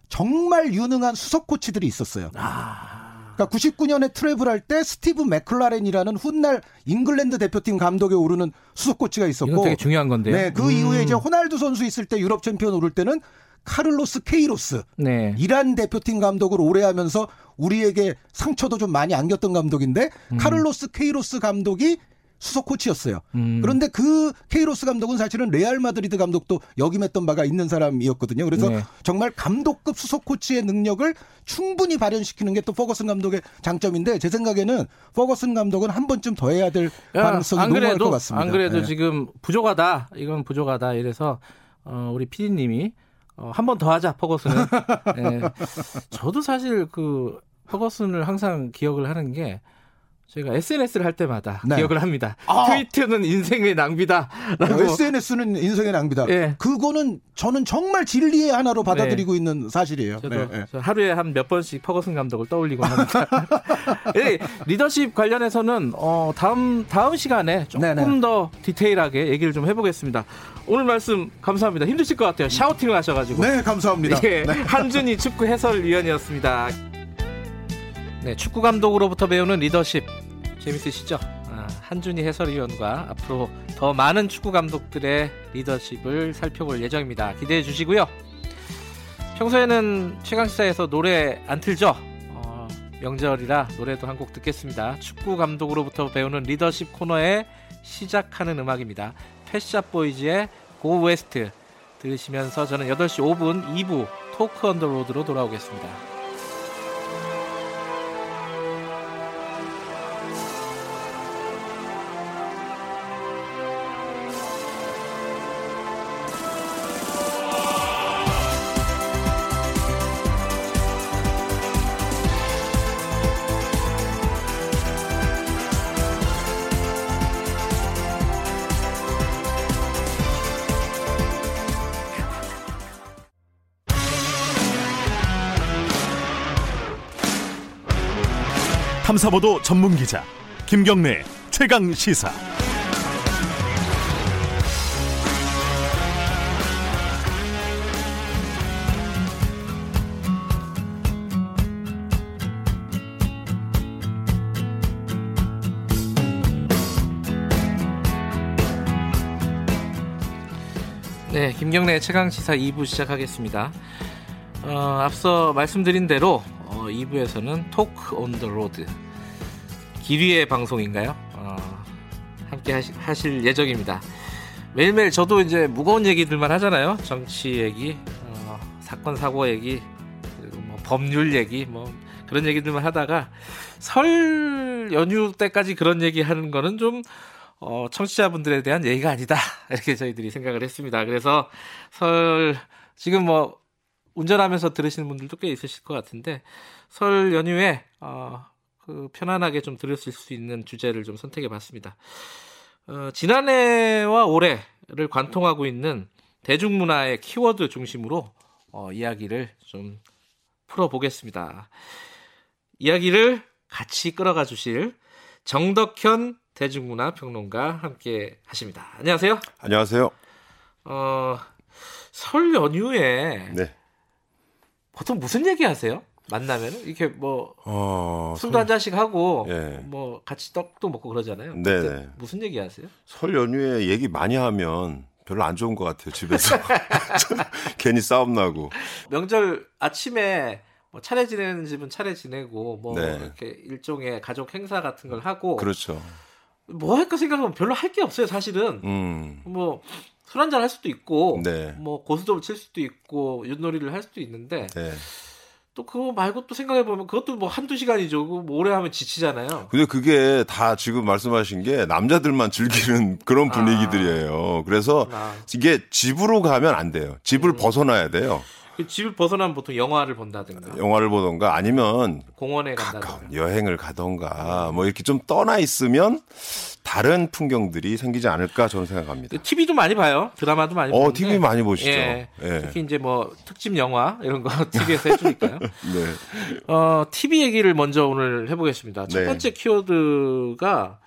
정말 유능한 수석 코치들이 있었어요. 그러니까 99년에 treble 할 때 스티브 맥클라렌이라는 훗날 잉글랜드 대표팀 감독에 오르는 수석 코치가 있었고 되게 중요한 건데요. 네, 그 음. 이후에 이제 호날두 선수 있을 때 유럽 챔피언 오를 때는 카를로스 케이로스 네. 이란 대표팀 감독을 오래 하면서 우리에게 상처도 좀 많이 안겼던 감독인데 카를로스 케이로스 감독이 수석 코치였어요. 음. 그런데 그 케이로스 감독은 사실은 레알 마드리드 감독도 역임했던 바가 있는 사람이었거든요. 그래서 네. 정말 감독급 수석 코치의 능력을 충분히 발현시키는 게 또 퍼거슨 감독의 장점인데 제 생각에는 퍼거슨 감독은 한 번쯤 더 해야 될 야, 가능성이 안 그래도 것 같습니다. 안 그래도 네. 지금 부족하다. 이건 부족하다. 이래서 어, 우리 PD님이 어, 한 번 더 하자 퍼거슨은. 예. 저도 사실 그 퍼거슨을 항상 기억을 하는 게 제가 SNS를 할 때마다 네. 기억을 합니다. 아! 트위터는 인생의 낭비다. 라고. SNS는 인생의 낭비다. 예. 그거는 저는 정말 진리의 하나로 받아들이고 있는 사실이에요. 저도 네, 네. 저 하루에 한 몇 번씩 퍼거슨 감독을 떠올리곤 합니다. 예, 리더십 관련해서는 어, 다음 다음 시간에 조금 네네. 더 디테일하게 얘기를 좀 해보겠습니다. 오늘 말씀 감사합니다. 힘드실 것 같아요. 샤우팅을 하셔가지고. 네, 감사합니다. 예, 한준희 축구 해설위원이었습니다. 네, 축구 감독으로부터 배우는 리더십 재밌으시죠? 아, 한준희 해설위원과 앞으로 더 많은 축구 감독들의 리더십을 살펴볼 예정입니다. 기대해 주시고요. 평소에는 최강시사에서 노래 안 틀죠? 어, 명절이라 노래도 한 곡 듣겠습니다. 축구 감독으로부터 배우는 리더십 코너에 시작하는 음악입니다. Pet Shop Boys의 Go West 들으시면서 저는 8시 5분 2부 Talk on the Road로 돌아오겠습니다. 탐사보도 전문 기자 김경래 최강 시사. 네, 김경래 최강 시사 2부 시작하겠습니다. 어, 앞서 말씀드린 대로 어, 2부에서는 Talk on the Road 길 위의 방송인가요? 어, 함께 하시, 하실 예정입니다. 매일매일 저도 이제 무거운 얘기들만 하잖아요. 정치 얘기, 어, 사건 사고 얘기, 그리고 뭐 법률 얘기, 뭐 그런 얘기들만 하다가 설 연휴 때까지 그런 얘기 하는 거는 좀 어, 청취자분들에 대한 예의가 아니다 이렇게 저희들이 생각을 했습니다. 그래서 설 지금 뭐 운전하면서 들으시는 분들도 꽤 있으실 것 같은데 설 연휴에 어, 그 편안하게 좀 들으실 수 있는 주제를 좀 선택해 봤습니다. 어, 지난해와 올해를 관통하고 있는 대중문화의 키워드 중심으로 어, 이야기를 좀 풀어보겠습니다. 이야기를 같이 끌어가 주실 정덕현 대중문화 평론가 함께 하십니다. 안녕하세요. 안녕하세요. 어, 설 연휴에 네. 보통 무슨 얘기 하세요? 만나면 이렇게 뭐 어, 술도 한 잔씩 하고 예. 뭐 같이 떡도 먹고 그러잖아요. 네, 네. 무슨 얘기 하세요? 설 연휴에 얘기 많이 하면 별로 안 좋은 것 같아요. 집에서 괜히 싸움 나고. 명절 아침에 뭐 차례 지내는 집은 차례 지내고 뭐 네. 이렇게 일종의 가족 행사 같은 걸 하고 그렇죠. 뭐 할까 생각하면 별로 할 게 없어요, 사실은. 음. 뭐 술 한잔 할 수도 있고 네. 뭐 고스톱을 칠 수도 있고 윷놀이를 할 수도 있는데 네. 또 그거 말고 또 생각해 보면 그것도 뭐 한두 시간이죠. 뭐 오래 하면 지치잖아요. 근데 그게 다 지금 말씀하신 게 남자들만 즐기는 그런 분위기들이에요. 그래서 아, 이게 집으로 가면 안 돼요. 집을 음. 벗어나야 돼요. 그 집을 벗어나면 보통 영화를 본다든가 영화를 보던가 아니면 공원에 가까운 간다든가. 여행을 가던가 뭐 이렇게 좀 떠나 있으면 다른 풍경들이 생기지 않을까 저는 생각합니다. TV도 많이 봐요. 드라마도 많이 어, 보는데. TV 많이 보시죠. 예. 예. 특히 이제 뭐 특집 영화 이런 거 TV에서 해주니까요. 네. 어, TV 얘기를 먼저 오늘 해보겠습니다. 첫 네. 번째 키워드가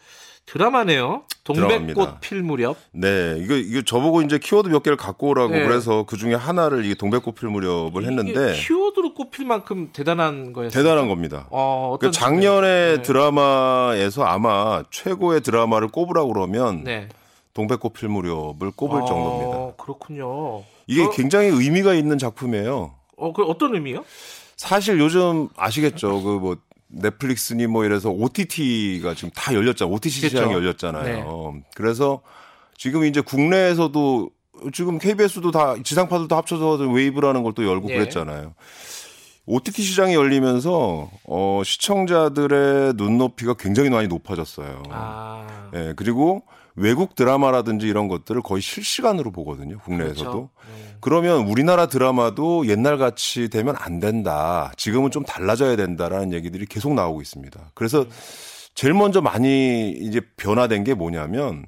드라마네요. 동백꽃 필 무렵. 네, 이거 이거 저보고 이제 키워드 몇 개를 갖고 오라고 네. 그래서 그 중에 하나를 이게 동백꽃 필 무렵을 했는데 키워드로 꼽힐 만큼 대단한 거였어요. 대단한 겁니다. 어, 그 작년에 네. 드라마에서 아마 최고의 드라마를 꼽으라고 그러면 네. 동백꽃 필 무렵을 꼽을 어, 정도입니다. 그렇군요. 이게 어, 굉장히 의미가 있는 작품이에요. 어, 그 어떤 의미요? 사실 요즘 아시겠죠? 그뭐 넷플릭스니 뭐 이래서 OTT가 지금 다 열렸잖아요. OTT 그렇죠. 시장이 열렸잖아요. 그래서 지금 이제 국내에서도 지금 KBS도 다 지상파들도 합쳐서 웨이브라는 걸 또 열고 예. 그랬잖아요. OTT 시장이 열리면서 어 시청자들의 눈높이가 굉장히 많이 높아졌어요. 아, 예, 그리고 외국 드라마라든지 이런 것들을 거의 실시간으로 보거든요. 국내에서도. 그렇죠. 네. 그러면 우리나라 드라마도 옛날 같이 되면 안 된다. 지금은 좀 달라져야 된다라는 얘기들이 계속 나오고 있습니다. 그래서 제일 먼저 많이 이제 변화된 게 뭐냐면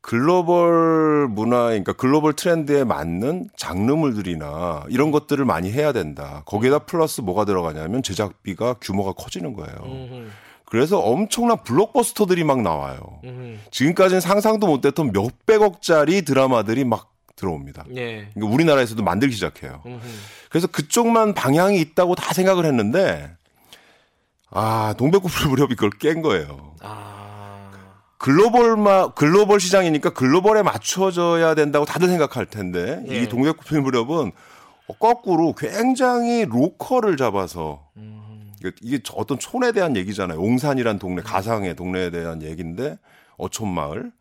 글로벌 문화, 그러니까 글로벌 트렌드에 맞는 장르물들이나 이런 것들을 많이 해야 된다. 거기에다 플러스 뭐가 들어가냐면 제작비가 규모가 커지는 거예요. 그래서 엄청난 블록버스터들이 막 나와요. 지금까지는 상상도 못했던 몇백억짜리 드라마들이 막 들어옵니다. 예. 그러니까 우리나라에서도 만들기 시작해요. 음흠. 그래서 그쪽만 방향이 있다고 다 생각을 했는데 아 동백꽃필 무렵이 그걸 깬 거예요. 아, 글로벌 마 글로벌 시장이니까 글로벌에 맞춰져야 된다고 다들 생각할 텐데 예. 이 동백꽃필 무렵은 거꾸로 굉장히 로컬을 잡아서 음, 이게- 이게 어떤 촌에 대한 얘기잖아요. 옹산이란 동네 가상의 동네에 대한 얘기인데 어촌 마을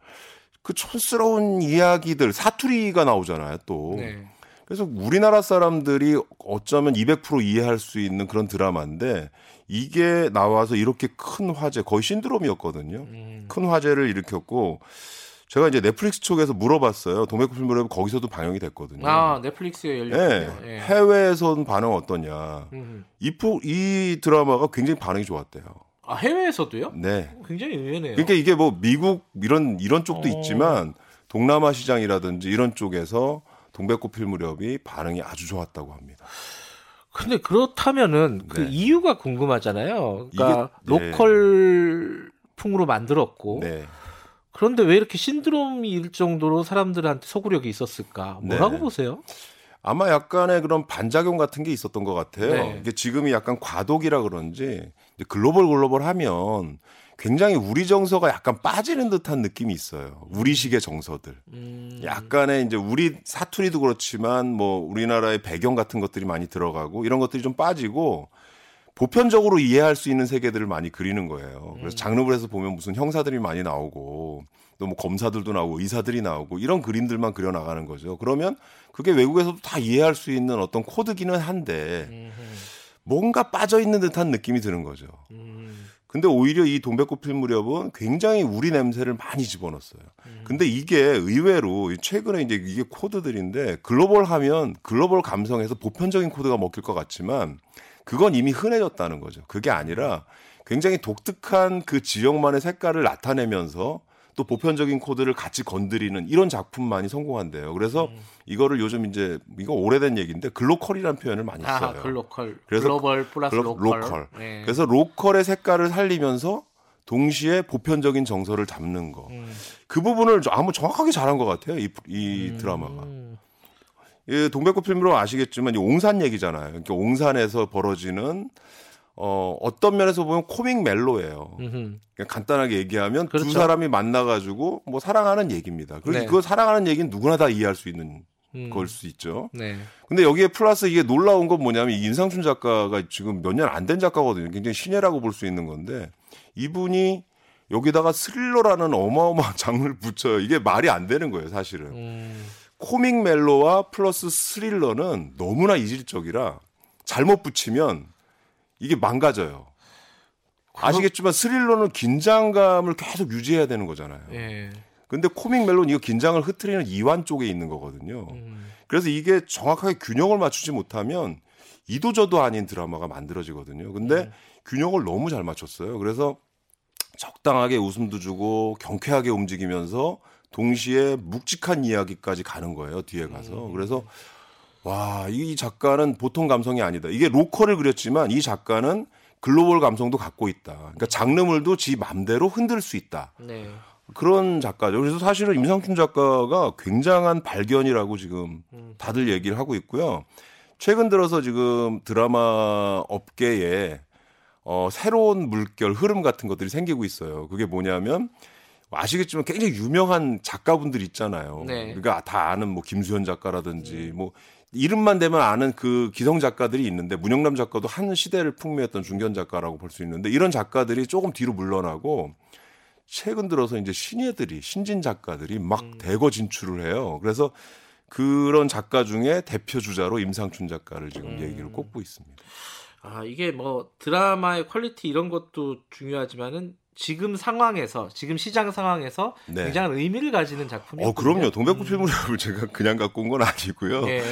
그 촌스러운 이야기들 사투리가 나오잖아요. 또 네. 그래서 우리나라 사람들이 어쩌면 200% 이해할 수 있는 그런 드라마인데 이게 나와서 이렇게 큰 화제 거의 신드롬이었거든요. 음, 큰 화제를 일으켰고 제가 이제 넷플릭스 쪽에서 물어봤어요. 동백꽃 필무렵 거기서도 방영이 됐거든요. 아, 넷플릭스에 예. 열렸군요. 예. 해외에선 반응 어떠냐? 음흠. 이, 이 드라마가 굉장히 반응이 좋았대요. 아, 해외에서도요? 네. 굉장히 의외네요. 그러니까 이게 뭐 미국 이런 이런 쪽도 어. 있지만 동남아 시장이라든지 이런 쪽에서 동백꽃 필 무렵이 반응이 아주 좋았다고 합니다. 근데 그렇다면은 그 네. 이유가 궁금하잖아요. 그러니까 이게- 네. 로컬 풍으로 만들었고 네. 그런데 왜 이렇게 신드롬일 정도로 사람들한테 소구력이 있었을까? 뭐라고 네. 보세요? 아마 약간의 그런 반작용 같은 게 있었던 것 같아요. 네. 이게 지금이 약간 과도기라 그런지 글로벌 글로벌 하면 굉장히 우리 정서가 약간 빠지는 듯한 느낌이 있어요. 우리식의 정서들. 음, 약간의 이제 우리 사투리도 그렇지만 뭐 우리나라의 배경 같은 것들이 많이 들어가고 이런 것들이 좀 빠지고 보편적으로 이해할 수 있는 세계들을 많이 그리는 거예요. 그래서 장르물에서 보면 무슨 형사들이 많이 나오고 또 뭐 검사들도 나오고 의사들이 나오고 이런 그림들만 그려 나가는 거죠. 그러면 그게 외국에서도 다 이해할 수 있는 어떤 코드기는 한데 음흠. 뭔가 빠져 있는 듯한 느낌이 드는 거죠. 음, 근데 오히려 이 동백꽃 필 무렵은 굉장히 우리 냄새를 많이 집어넣었어요. 근데 이게 의외로 최근에 이제 이게 코드들인데 글로벌 하면 글로벌 감성에서 보편적인 코드가 먹힐 것 같지만 그건 이미 흔해졌다는 거죠. 그게 아니라 굉장히 독특한 그 지역만의 색깔을 나타내면서 또 보편적인 코드를 같이 건드리는 이런 작품만이 성공한대요. 그래서 이거를 요즘 이제 이거 오래된 얘기인데 glocal이라는 표현을 많이 아, 써요. glocal, 그래서 글로벌 플러스 glo- local. 네. 그래서 local의 색깔을 살리면서 동시에 보편적인 정서를 담는 거. 음. 그 부분을 아주 정확하게 잘한 것 같아요. 이, 이 드라마가. 음, 이 동백꽃 필름으로 아시겠지만 이 옹산 얘기잖아요. 그러니까 옹산에서 벌어지는 어, 어떤 면에서 보면 코믹 멜로예요. 그냥 간단하게 얘기하면 그렇죠. 두 사람이 만나가지고 뭐 사랑하는 얘기입니다. 그리고 네. 그 사랑하는 얘기는 누구나 다 이해할 수 있는 음. 걸 수 있죠. 네. 근데 여기에 플러스 이게 놀라운 건 뭐냐면 이 인상춘 작가가 지금 몇 년 안 된 작가거든요. 굉장히 신예라고 볼 수 있는 건데 이분이 여기다가 스릴러라는 어마어마한 장르를 붙여요. 이게 말이 안 되는 거예요, 사실은. 음, 코믹 멜로와 플러스 스릴러는 너무나 이질적이라 잘못 붙이면 이게 망가져요. 아시겠지만 스릴러는 긴장감을 계속 유지해야 되는 거잖아요. 예. 근데 코믹 멜로는 이거 긴장을 흐트리는 이완 쪽에 있는 거거든요. 음, 그래서 이게 정확하게 균형을 맞추지 못하면 이도저도 아닌 드라마가 만들어지거든요. 근데 균형을 너무 잘 맞췄어요. 그래서 적당하게 웃음도 주고 경쾌하게 움직이면서 동시에 묵직한 이야기까지 가는 거예요. 뒤에 가서. 그래서 와, 이 작가는 보통 감성이 아니다. 이게 로컬을 그렸지만 이 작가는 글로벌 감성도 갖고 있다. 그러니까 장르물도 지 맘대로 흔들 수 있다. 네. 그런 작가죠. 그래서 사실은 임상춘 작가가 굉장한 발견이라고 지금 다들 얘기를 하고 있고요. 최근 들어서 지금 드라마 업계에 어, 새로운 물결, 흐름 같은 것들이 생기고 있어요. 그게 뭐냐면 아시겠지만 굉장히 유명한 작가분들 있잖아요. 네. 그러니까 다 아는 뭐 김수현 작가라든지 뭐 이름만 대면 아는 그 기성 작가들이 있는데 문영남 작가도 한 시대를 풍미했던 중견 작가라고 볼 수 있는데 이런 작가들이 조금 뒤로 물러나고 최근 들어서 이제 신예들이 신진 작가들이 막 대거 진출을 해요. 그래서 그런 작가 중에 대표 주자로 임상춘 작가를 지금 얘기를 꼽고 있습니다. 아 이게 뭐 드라마의 quality 이런 것도 중요하지만은 지금 상황에서 지금 시장 상황에서 네. 굉장한 의미를 가지는 작품이에요. 어, 그럼요. 동백꽃 필무렵을 제가 그냥 갖고 온 건 아니고요. 예.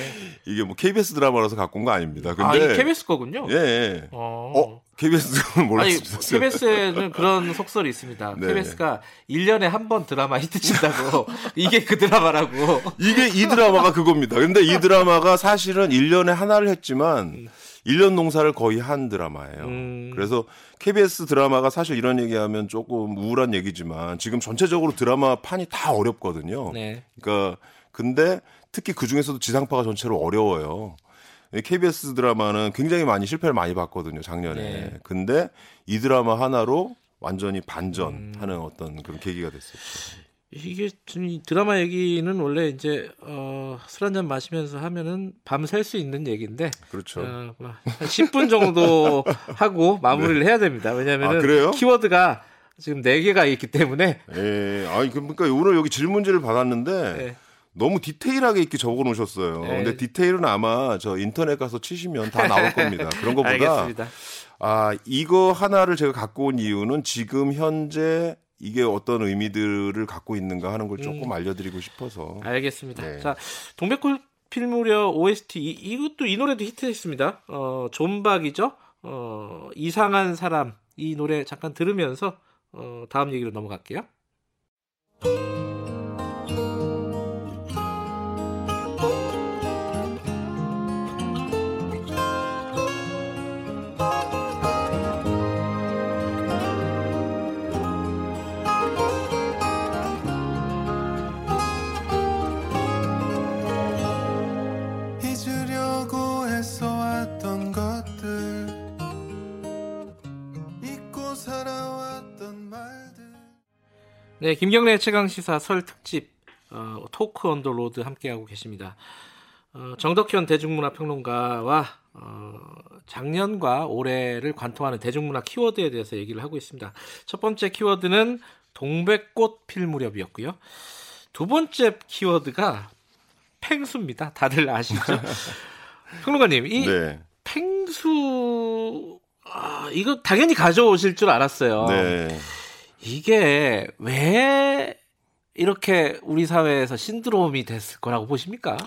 이게 뭐 KBS 드라마라서 갖고 온 거 아닙니다. 근데 아 이게 KBS 거군요. 예, 예. 어. 어, KBS 드라마 아니. KBS에는 그런 속설이 있습니다. 네. KBS가 1년에 한 번 드라마 히트 친다고 이게 그 드라마라고. 이게 이 드라마가 그겁니다. 근데 이 드라마가 사실은 1년에 하나를 했지만 1년 농사를 거의 한 드라마예요. 음. 그래서 KBS 드라마가 사실 이런 얘기하면 조금 우울한 얘기지만 지금 전체적으로 드라마 판이 다 어렵거든요. 네. 그러니까 근데 특히 그 중에서도 지상파가 전체로 어려워요. 이 KBS 드라마는 굉장히 많이 실패를 많이 봤거든요, 작년에. 네. 근데 이 드라마 하나로 완전히 반전하는 음. 어떤 그런 계기가 됐었죠. 이게 드라마 얘기는 원래 이제 어, 술 한잔 마시면서 하면은 밤샐 수 있는 얘기인데 그렇죠. 어, 뭐한 10분 정도 하고 마무리를 해야 됩니다. 왜냐하면 아? 키워드가 지금 4 개가 있기 때문에 예, 아니 그러니까 오늘 여기 질문지를 받았는데 네. 너무 디테일하게 이렇게 적어 놓으셨어요. 네. 근데 디테일은 아마 저 인터넷 가서 치시면 다 나올 겁니다. 그런 것보다 알겠습니다. 아, 이거 하나를 제가 갖고 온 이유는 지금 현재 이게 어떤 의미들을 갖고 있는가 하는 걸 조금 음. 알려드리고 싶어서. 알겠습니다. 네. 자, 동백꽃 필무려 OST 이, 이것도 이 노래도 히트했습니다. 어, 존박이죠. 어, 이상한 사람 이 노래 잠깐 들으면서 어, 다음 얘기로 넘어갈게요. 네, 김경래 최강 시사 설 특집 어, Talk on the Road 함께하고 계십니다. 어, 정덕현 대중문화평론가와 어, 작년과 올해를 관통하는 대중문화 키워드에 대해서 얘기를 하고 있습니다. 첫 번째 키워드는 동백꽃 필 무렵이었고요. 두 번째 키워드가 펭수입니다. 다들 아시죠? 평론가님, 이 네. 펭수 아, 이거 당연히 가져오실 줄 알았어요. 네. 이게 왜 이렇게 우리 사회에서 신드롬이 됐을 거라고 보십니까?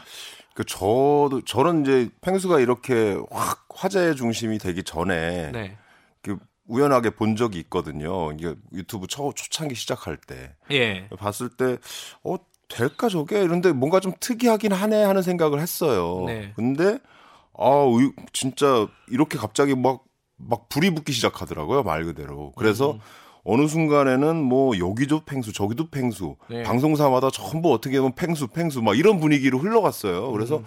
그 저도 저는 이제 펭수가 이렇게 확 화제의 중심이 되기 전에 네. 그 우연하게 본 적이 있거든요. 이게 유튜브 초, 초창기 시작할 때 예. 봤을 때 어 될까 저게 이런데 뭔가 좀 특이하긴 하네 하는 생각을 했어요. 네. 근데 아 의- 진짜 이렇게 갑자기 막막 불이 붙기 시작하더라고요 말 그대로. 그래서 음. 어느 순간에는 뭐 여기도 팽수 저기도 팽수 네. 방송사마다 전부 어떻게 보면 팽수 팽수 막 이런 분위기로 흘러갔어요. 그래서 음.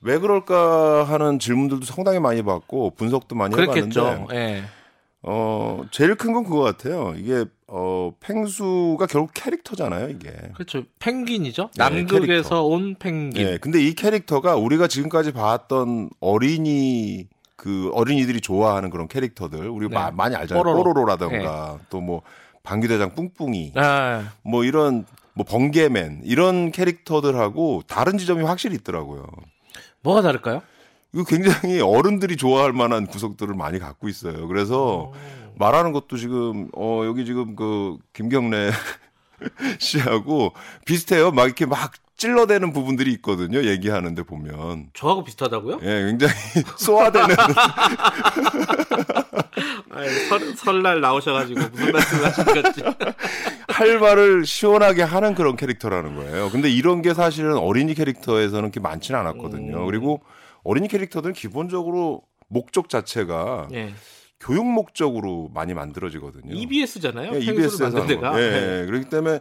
왜 그럴까 하는 질문들도 상당히 많이 받고 분석도 많이 그랬겠죠. 해봤는데 예. 어 제일 큰 건 그거 같아요. 이게 어 팽수가 결국 캐릭터잖아요. 이게. 그렇죠. 펭귄이죠. 네, 남극에서 캐릭터. 온 펭귄. 예. 근데 이 캐릭터가 우리가 지금까지 봤던 어린이 그 어린이들이 좋아하는 그런 캐릭터들 우리 네. 가 많이 알잖아요. 뽀로로. 뽀로로라던가 또뭐 방귀대장 뿡뿡이 아, 뭐 이런 뭐 번개맨 이런 캐릭터들하고 다른 지점이 확실히 있더라고요. 뭐가 다를까요? 이거 굉장히 어른들이 좋아할 만한 구석들을 많이 갖고 있어요. 그래서 말하는 것도 지금 어 여기 지금 그 김경래 씨하고 비슷해요. 막 이렇게 막 찔러대는 부분들이 있거든요. 얘기하는데 보면 저하고 비슷하다고요? 예, 굉장히 쏘아대는 아이, 설, 설날 나오셔가지고 무슨 말씀을 하신 거지? 할 말을 시원하게 하는 그런 캐릭터라는 거예요. 근데 이런 게 사실은 어린이 캐릭터에서는 그렇게 많지는 않았거든요. 음. 그리고 어린이 캐릭터들은 기본적으로 목적 자체가 예. 교육 목적으로 많이 만들어지거든요. EBS잖아요. 예, 펭수를 EBS에서 만든 데가. 예, 네. 예. 그렇기 때문에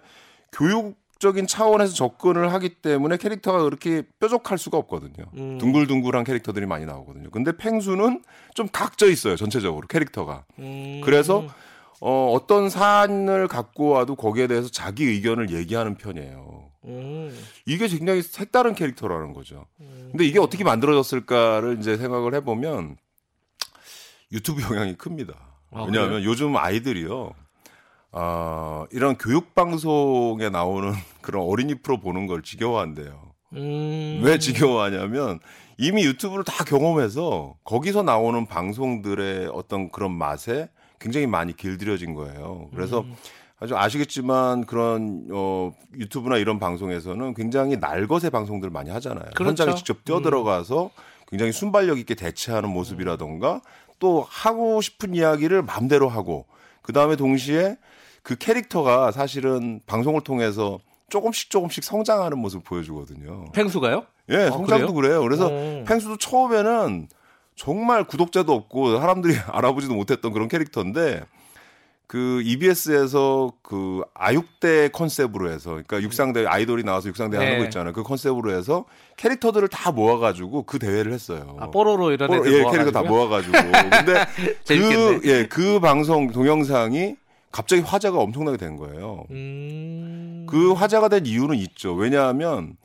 교육적인 차원에서 접근을 하기 때문에 캐릭터가 그렇게 뾰족할 수가 없거든요. 음. 둥글둥글한 캐릭터들이 많이 나오거든요. 근데 펭수는 좀 각져 있어요, 전체적으로 캐릭터가. 음. 그래서 어, 어떤 사안을 갖고 와도 거기에 대해서 자기 의견을 얘기하는 편이에요. 음. 이게 굉장히 색다른 캐릭터라는 거죠. 근데 이게 어떻게 만들어졌을까를 이제 생각을 해보면 유튜브 영향이 큽니다. 아, 왜냐하면 요즘 아이들이요. 아, 이런 교육 방송에 나오는 그런 어린이 프로 보는 걸 지겨워한대요. 음. 왜 지겨워하냐면 이미 유튜브를 다 경험해서 거기서 나오는 방송들의 어떤 그런 맛에 굉장히 많이 길들여진 거예요. 그래서 음. 아주 아시겠지만 그런 어 유튜브나 이런 방송에서는 굉장히 날것의 방송들 많이 하잖아요. 그렇죠. 현장에 직접 뛰어들어가서 굉장히 순발력 있게 대체하는 모습이라던가 또 하고 싶은 이야기를 마음대로 하고 그 다음에 동시에 그 캐릭터가 사실은 방송을 통해서 조금씩 조금씩 성장하는 모습을 보여주거든요. 펭수가요? 예, 아, 성장도 그래요. 그래서 어. 펭수도 처음에는 정말 구독자도 없고 사람들이 알아보지도 못했던 그런 캐릭터인데 그 EBS에서 그 아육대 컨셉으로 해서 그러니까 육상대 아이돌이 나와서 육상대 네. 하는 거 있잖아요. 그 컨셉으로 해서 캐릭터들을 다 모아 가지고 그 대회를 했어요. 아, 뽀로로 이런 뽀로- 애들 예? 캐릭터 다 모아 가지고. 근데 재밌겠네. 그, 예, 그 방송 동영상이 갑자기 화제가 엄청나게 된 거예요. 음. 그 화제가 된 이유는 있죠. 왜냐하면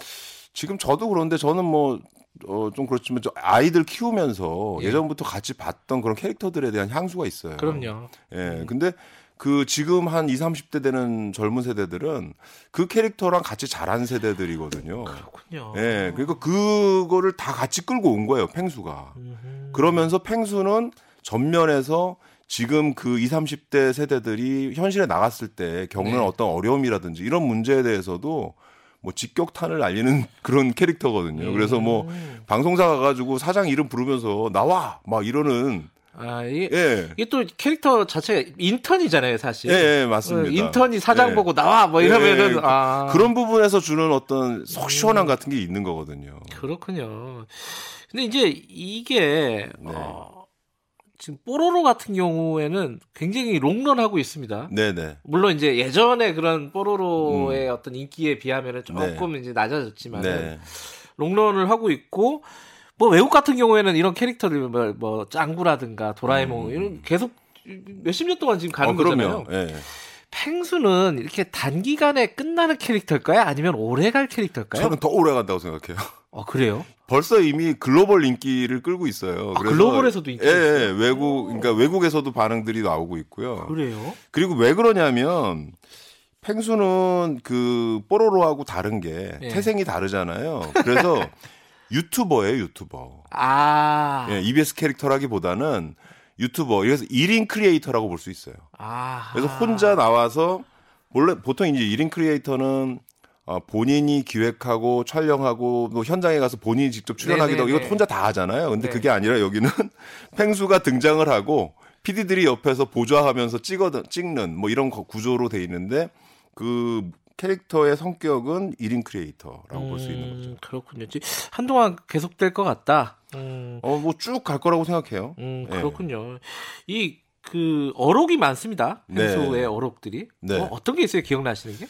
지금 저도 그런데 저는 뭐, 어, 좀 그렇지만 저 아이들 키우면서 예. 예. 전부터 같이 봤던 그런 캐릭터들에 대한 향수가 있어요. 그럼요. 예. 근데 그 지금 한 20, 30대 되는 젊은 세대들은 그 캐릭터랑 같이 자란 세대들이거든요. 그렇군요. 예. 그러니까 그거를 다 같이 끌고 온 거예요, 펭수가. 음흠. 그러면서 펭수는 전면에서 지금 그 20, 30대 세대들이 현실에 나갔을 때 겪는 네. 어떤 어려움이라든지 이런 문제에 대해서도 뭐 직격탄을 날리는 그런 캐릭터거든요. 그래서 뭐 음. 방송사 가가지고 사장 이름 부르면서 나와 막 이러는 아, 이게, 예. 이게 또 캐릭터 자체가 인턴이잖아요, 사실. 예, 예, 맞습니다. 어, 인턴이 사장 예. 보고 나와 뭐 예, 이러면은 예. 아 그런 부분에서 주는 어떤 속 시원함 같은 게 있는 거거든요. 그렇군요. 근데 이제 이게 네. 어, 지금 뽀로로 같은 경우에는 굉장히 롱런하고 있습니다. 네네. 물론 이제 예전에 그런 뽀로로의 어떤 인기에 비하면은 조금 이제 낮아졌지만 은 네. 롱런을 하고 있고 뭐 외국 같은 경우에는 이런 캐릭터들 뭐, 뭐 짱구라든가 도라에몽 음. 이런 계속 몇십 년 동안 지금 가는 어, 거잖아요. 예. 펭수는 이렇게 단기간에 끝나는 캐릭터일까요? 아니면 오래 갈 캐릭터일까요? 저는 더 오래 간다고 생각해요. 어 그래요? 벌써 이미 글로벌 인기를 끌고 있어요. 아, 글로벌에서도 인기가 예, 예? 외국, 그러니까 외국에서도 반응들이 나오고 있고요. 그래요? 그리고 왜 그러냐면 펭수는 그 뽀로로하고 다른 게 예. 태생이 다르잖아요. 그래서 유튜버예요, 유튜버. 아 예, EBS 캐릭터라기보다는 유튜버 그래서 1인 creator라고 볼 수 있어요. 아. 그래서 혼자 나와서 원래 보통 이제 1인 creator는 어, 본인이 기획하고 촬영하고 뭐 현장에 가서 본인이 직접 출연하기도 하고. 이거 혼자 다 하잖아요. 근데 네. 그게 아니라 여기는 펭수가 등장을 하고 PD들이 옆에서 보좌하면서 찍어 찍는 뭐 이런 거- 구조로 돼 있는데 그 캐릭터의 성격은 1인 creator라고 볼 수 있는 거죠. 음, 그렇군요. 지- 한동안 계속될 것 같다. 음, 어, 뭐 쭉 갈 거라고 생각해요. 음, 예. 그렇군요. 이그 어록이 많습니다. 네. 평소에 어록들이. 네. 어, 어떤 게 있어요? 기억나시는 게?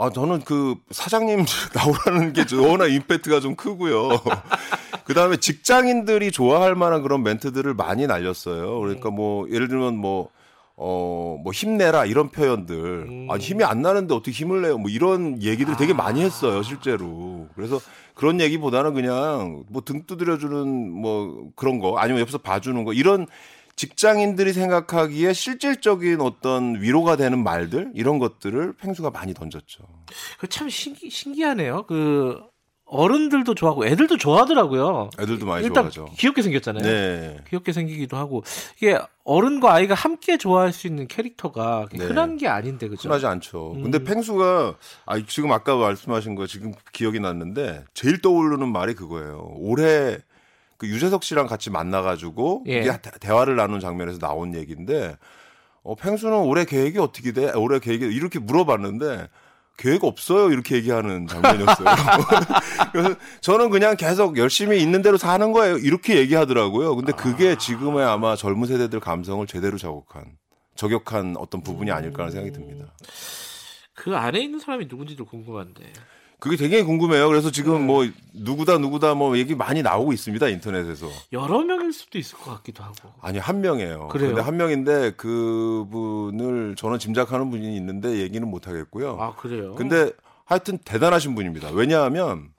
아, 저는 그 사장님 나오라는 게 워낙 임팩트가 좀 크고요. 그 다음에 직장인들이 좋아할 만한 그런 멘트들을 많이 날렸어요. 그러니까 뭐, 예를 들면 뭐, 어, 뭐 힘내라 이런 표현들. 음. 아, 힘이 안 나는데 어떻게 힘을 내요? 뭐 이런 얘기들 되게 많이 했어요, 실제로. 그래서 그런 얘기보다는 그냥 뭐 등 두드려주는 뭐 그런 거 아니면 옆에서 봐주는 거 이런 직장인들이 생각하기에 실질적인 어떤 위로가 되는 말들 이런 것들을 팽수가 많이 던졌죠. 그참 신기, 신기하네요. 그 어른들도 좋아하고 애들도 좋아하더라고요. 애들도 많이 일단 좋아하죠. 귀엽게 생겼잖아요. 네. 귀엽게 생기기도 하고 이게 어른과 아이가 함께 좋아할 수 있는 캐릭터가 네. 흔한 게 아닌데 그죠? 흔하지 않죠. 음. 근데 팽수가 아 지금 아까 말씀하신 거 지금 기억이 났는데 제일 떠오르는 말이 그거예요. 올해 그 유재석 씨랑 같이 만나가지고 예. 이게 대- 대화를 나눈 장면에서 나온 얘기인데 어, 팽수는 올해 계획이 어떻게 돼? 올해 계획이 이렇게 물어봤는데 계획 없어요 이렇게 얘기하는 장면이었어요. 그래서 저는 그냥 계속 열심히 있는 대로 사는 거예요 이렇게 얘기하더라고요. 근데 그게 지금의 아마 젊은 세대들 감성을 제대로 저격한 저격한 어떤 부분이 아닐까라는 생각이 듭니다. 그 안에 있는 사람이 누군지도 궁금한데. 그게 되게 궁금해요. 그래서 지금 네. 뭐 누구다 누구다 뭐 얘기 많이 나오고 있습니다 인터넷에서. 여러 명일 수도 있을 것 같기도 하고. 아니 한 명이에요. 그래요? 근데 한 명인데 그분을 저는 짐작하는 분이 있는데 얘기는 못 하겠고요. 아 그래요? 근데 하여튼 대단하신 분입니다. 왜냐하면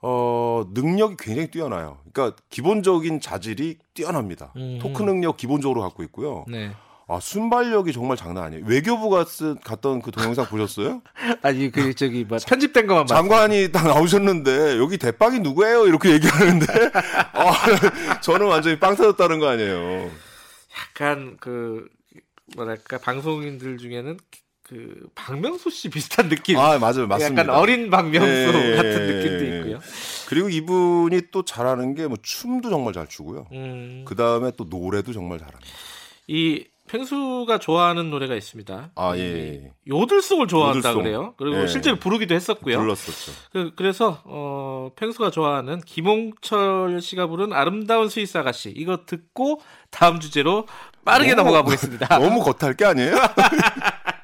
어 능력이 굉장히 뛰어나요. 그러니까 기본적인 자질이 뛰어납니다. 음. 토크 능력 기본적으로 갖고 있고요. 네. 아 순발력이 정말 장난 아니에요. 외교부가 쓴 갔던 그 동영상 보셨어요? 아니 그 저기 뭐 편집된 것만 봤. 장관이 딱 나오셨는데 여기 대빵이 누구예요? 이렇게 얘기하는데 아, 저는 완전히 빵 터졌다는 거 아니에요. 약간 그 뭐랄까 방송인들 중에는 그 박명수 씨 비슷한 느낌. 아 맞아요, 맞습니다. 약간 어린 박명수 예, 같은 예, 느낌도 예. 있고요. 그리고 이분이 또 잘하는 게 뭐 춤도 정말 잘 추고요. 음, 그 다음에 또 노래도 정말 잘합니다. 이 펭수가 좋아하는 노래가 있습니다. 아, 예, 이 예. 요들송을 좋아한다 요들송. 그래요. 그리고 예. 실제로 부르기도 했었고요. 불렀었죠. 그, 그래서 어, 펭수가 좋아하는 김홍철 씨가 부른 아름다운 스위스 아가씨 이거 듣고 다음 주제로 빠르게 너무- 넘어가 보겠습니다. 너무 겉할 게 아니에요?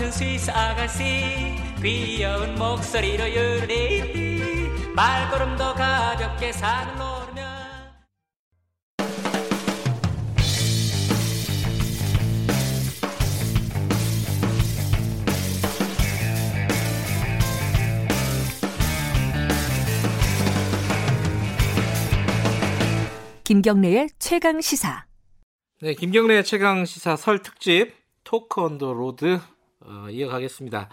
같은 스위스 아가씨 귀여운 목소리로 유리 말걸음도 가볍게 산을 오르면. 김경래의 최강 시사. 네, 김경래 최강 시사 설 특집 talk on the road 어, 이어가겠습니다.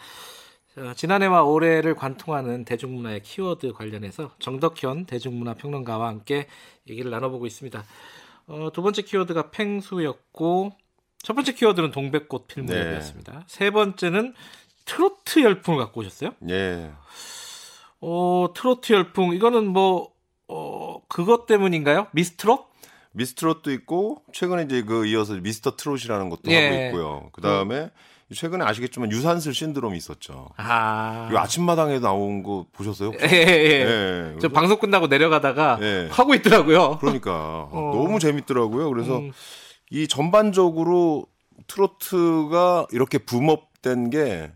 어, 지난해와 올해를 관통하는 대중문화의 키워드 관련해서 정덕현 대중문화 평론가와 함께 얘기를 나눠보고 있습니다. 어, 두 번째 키워드가 펭수였고 첫 번째 키워드는 동백꽃 필무렵이었습니다. 세 번째는 트로트 열풍을 갖고 오셨어요. 예. 어, 트로트 열풍 이거는 뭐 어, 그것 때문인가요? 미스트롯? 미스트롯도 있고 최근에 이제 그 이어서 미스터 트롯이라는 것도 예. 하고 있고요. 그 다음에 최근에 아시겠지만 유산슬 신드롬이 있었죠. 아. 이 아침마당에 나온 거 보셨어요? 예, 예, 예. 예. 저 방송 끝나고 내려가다가 예. 하고 있더라고요. 그러니까 어. 너무 재밌더라고요. 그래서 음. 이 전반적으로 트로트가 이렇게 붐업된 게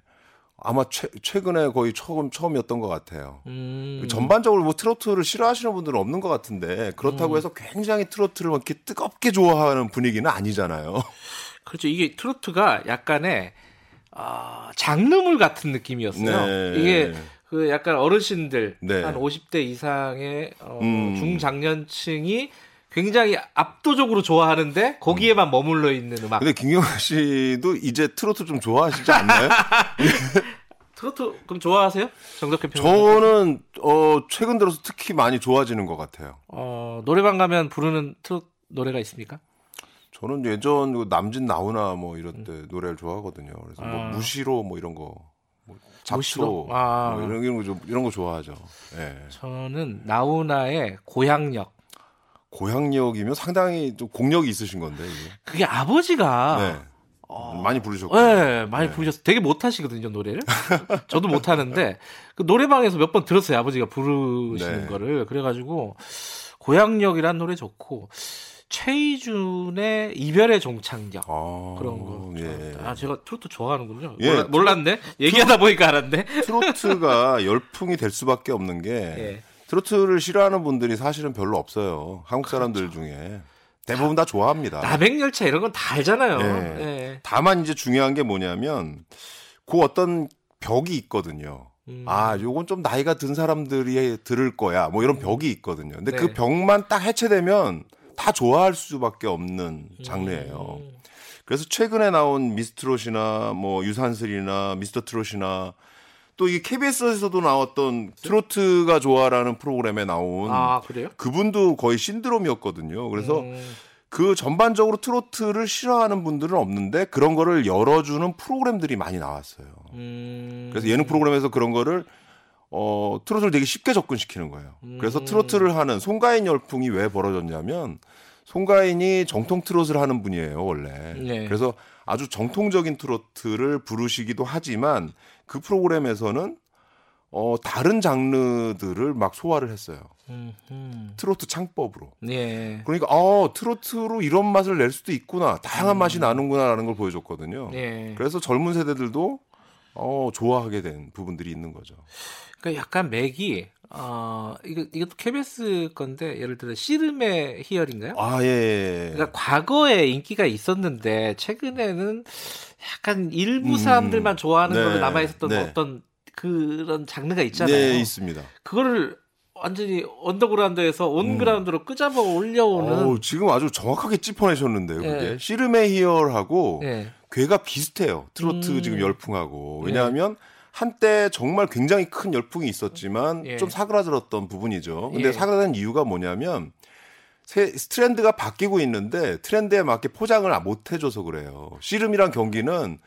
아마 최, 최근에 거의 처음 처음이었던 것 같아요. 음. 전반적으로 뭐 트로트를 싫어하시는 분들은 없는 것 같은데 그렇다고 음. 해서 굉장히 트로트를 막 이렇게 뜨겁게 좋아하는 분위기는 아니잖아요. 그렇죠. 이게 트로트가 약간의 아, 장르물 같은 느낌이었어요. 네. 이게 그 약간 어르신들 네. 한 50대 이상의 어, 음. 중장년층이 굉장히 압도적으로 좋아하는데 거기에만 머물러 있는 음악. 근데 김경아 씨도 이제 트로트 좀 좋아하시지 않나요? 트로트 그럼 좋아하세요? 정덕현 평 저는 어 최근 들어서 특히 많이 좋아지는 것 같아요. 어, 노래방 가면 부르는 트로트 노래가 있습니까? 저는 예전 그 남진 나오나 뭐 이럴 때 노래를 좋아하거든요. 그래서 뭐 음. 아. 무시로 뭐 이런 거, 뭐 잡초 무시로? 아. 뭐 이런 이런 거 좀- 이런 거 좋아하죠. 예. 저는 나훈아의 고향역. 고향역이면 상당히 좀 공력이 있으신 건데 이게. 그게 아버지가 네. 어, 많이 부르셨고. 네, 많이 네. 부르셨어요. 되게 못하시거든요, 노래를. 저도 못하는데, 그 노래방에서 몇 번 들었어요, 아버지가 부르시는 네. 거를. 그래가지고, 고향역이란 노래 좋고, 최희준의 이별의 종착역. 아, 그런 거. 예. 아, 제가 트로트 좋아하는군요. 예, 몰라, 몰랐네? 얘기하다 보니까 알았네. 트로트가 열풍이 될 수밖에 없는 게 예. 트로트를 싫어하는 분들이 사실은 별로 없어요. 한국 사람들 그렇죠. 중에 대부분 다 좋아합니다. 나백열차 이런 건 다 알잖아요. 예. 예. 다만 이제 중요한 게 뭐냐면 그 어떤 벽이 있거든요. 음. 아, 요건 좀 나이가 든 사람들이 들을 거야. 뭐 이런 벽이 있거든요. 근데 네. 그 벽만 딱 해체되면 다 좋아할 수밖에 없는 장르예요. 음. 그래서 최근에 나온 미스트롯이나 뭐 유산슬이나 미스터 트롯이나 또 이 KBS에서도 나왔던 트로트가 좋아라는 프로그램에 나온 아, 그래요? 그분도 거의 신드롬이었거든요. 그래서 음. 그 전반적으로 트로트를 싫어하는 분들은 없는데 그런 거를 열어주는 프로그램들이 많이 나왔어요. 음. 그래서 예능 프로그램에서 그런 거를 어 트로트를 되게 쉽게 접근시키는 거예요. 그래서 음. 트로트를 하는 송가인 열풍이 왜 벌어졌냐면 송가인이 정통 트롯을 하는 분이에요 원래. 네. 그래서 아주 정통적인 트로트를 부르시기도 하지만 그 프로그램에서는 어 다른 장르들을 막 소화를 했어요. 음, 음. 트로트 창법으로. 예. 그러니까 어 트로트로 이런 맛을 낼 수도 있구나 다양한 맛이 나는구나라는 걸 보여줬거든요. 음. 예. 그래서 젊은 세대들도 어 좋아하게 된 부분들이 있는 거죠. 그러니까 약간 맥이 어 이거 이것도 KBS 건데 예를 들어 씨름의 희열인가요? 아 예. 예. 그러니까 과거에 인기가 있었는데 최근에는 약간 일부 음. 사람들만 좋아하는 네. 걸로 남아 있었던 네. 어떤 그런 장르가 있잖아요. 네 있습니다. 그거를 완전히 언더그라운드에서 on ground로 끄잡아 올려오는 어, 지금 아주 정확하게 짚어내셨는데요. 그게 예. 씨름의 희열하고 예. 궤가 비슷해요. 트로트 음. 지금 열풍하고 왜냐하면 한때 정말 굉장히 큰 열풍이 있었지만 예. 좀 사그라들었던 부분이죠. 근데 예. 사그라든 이유가 뭐냐면 새, 트렌드가 바뀌고 있는데 트렌드에 맞게 포장을 못 해줘서 그래요. 씨름이란 경기는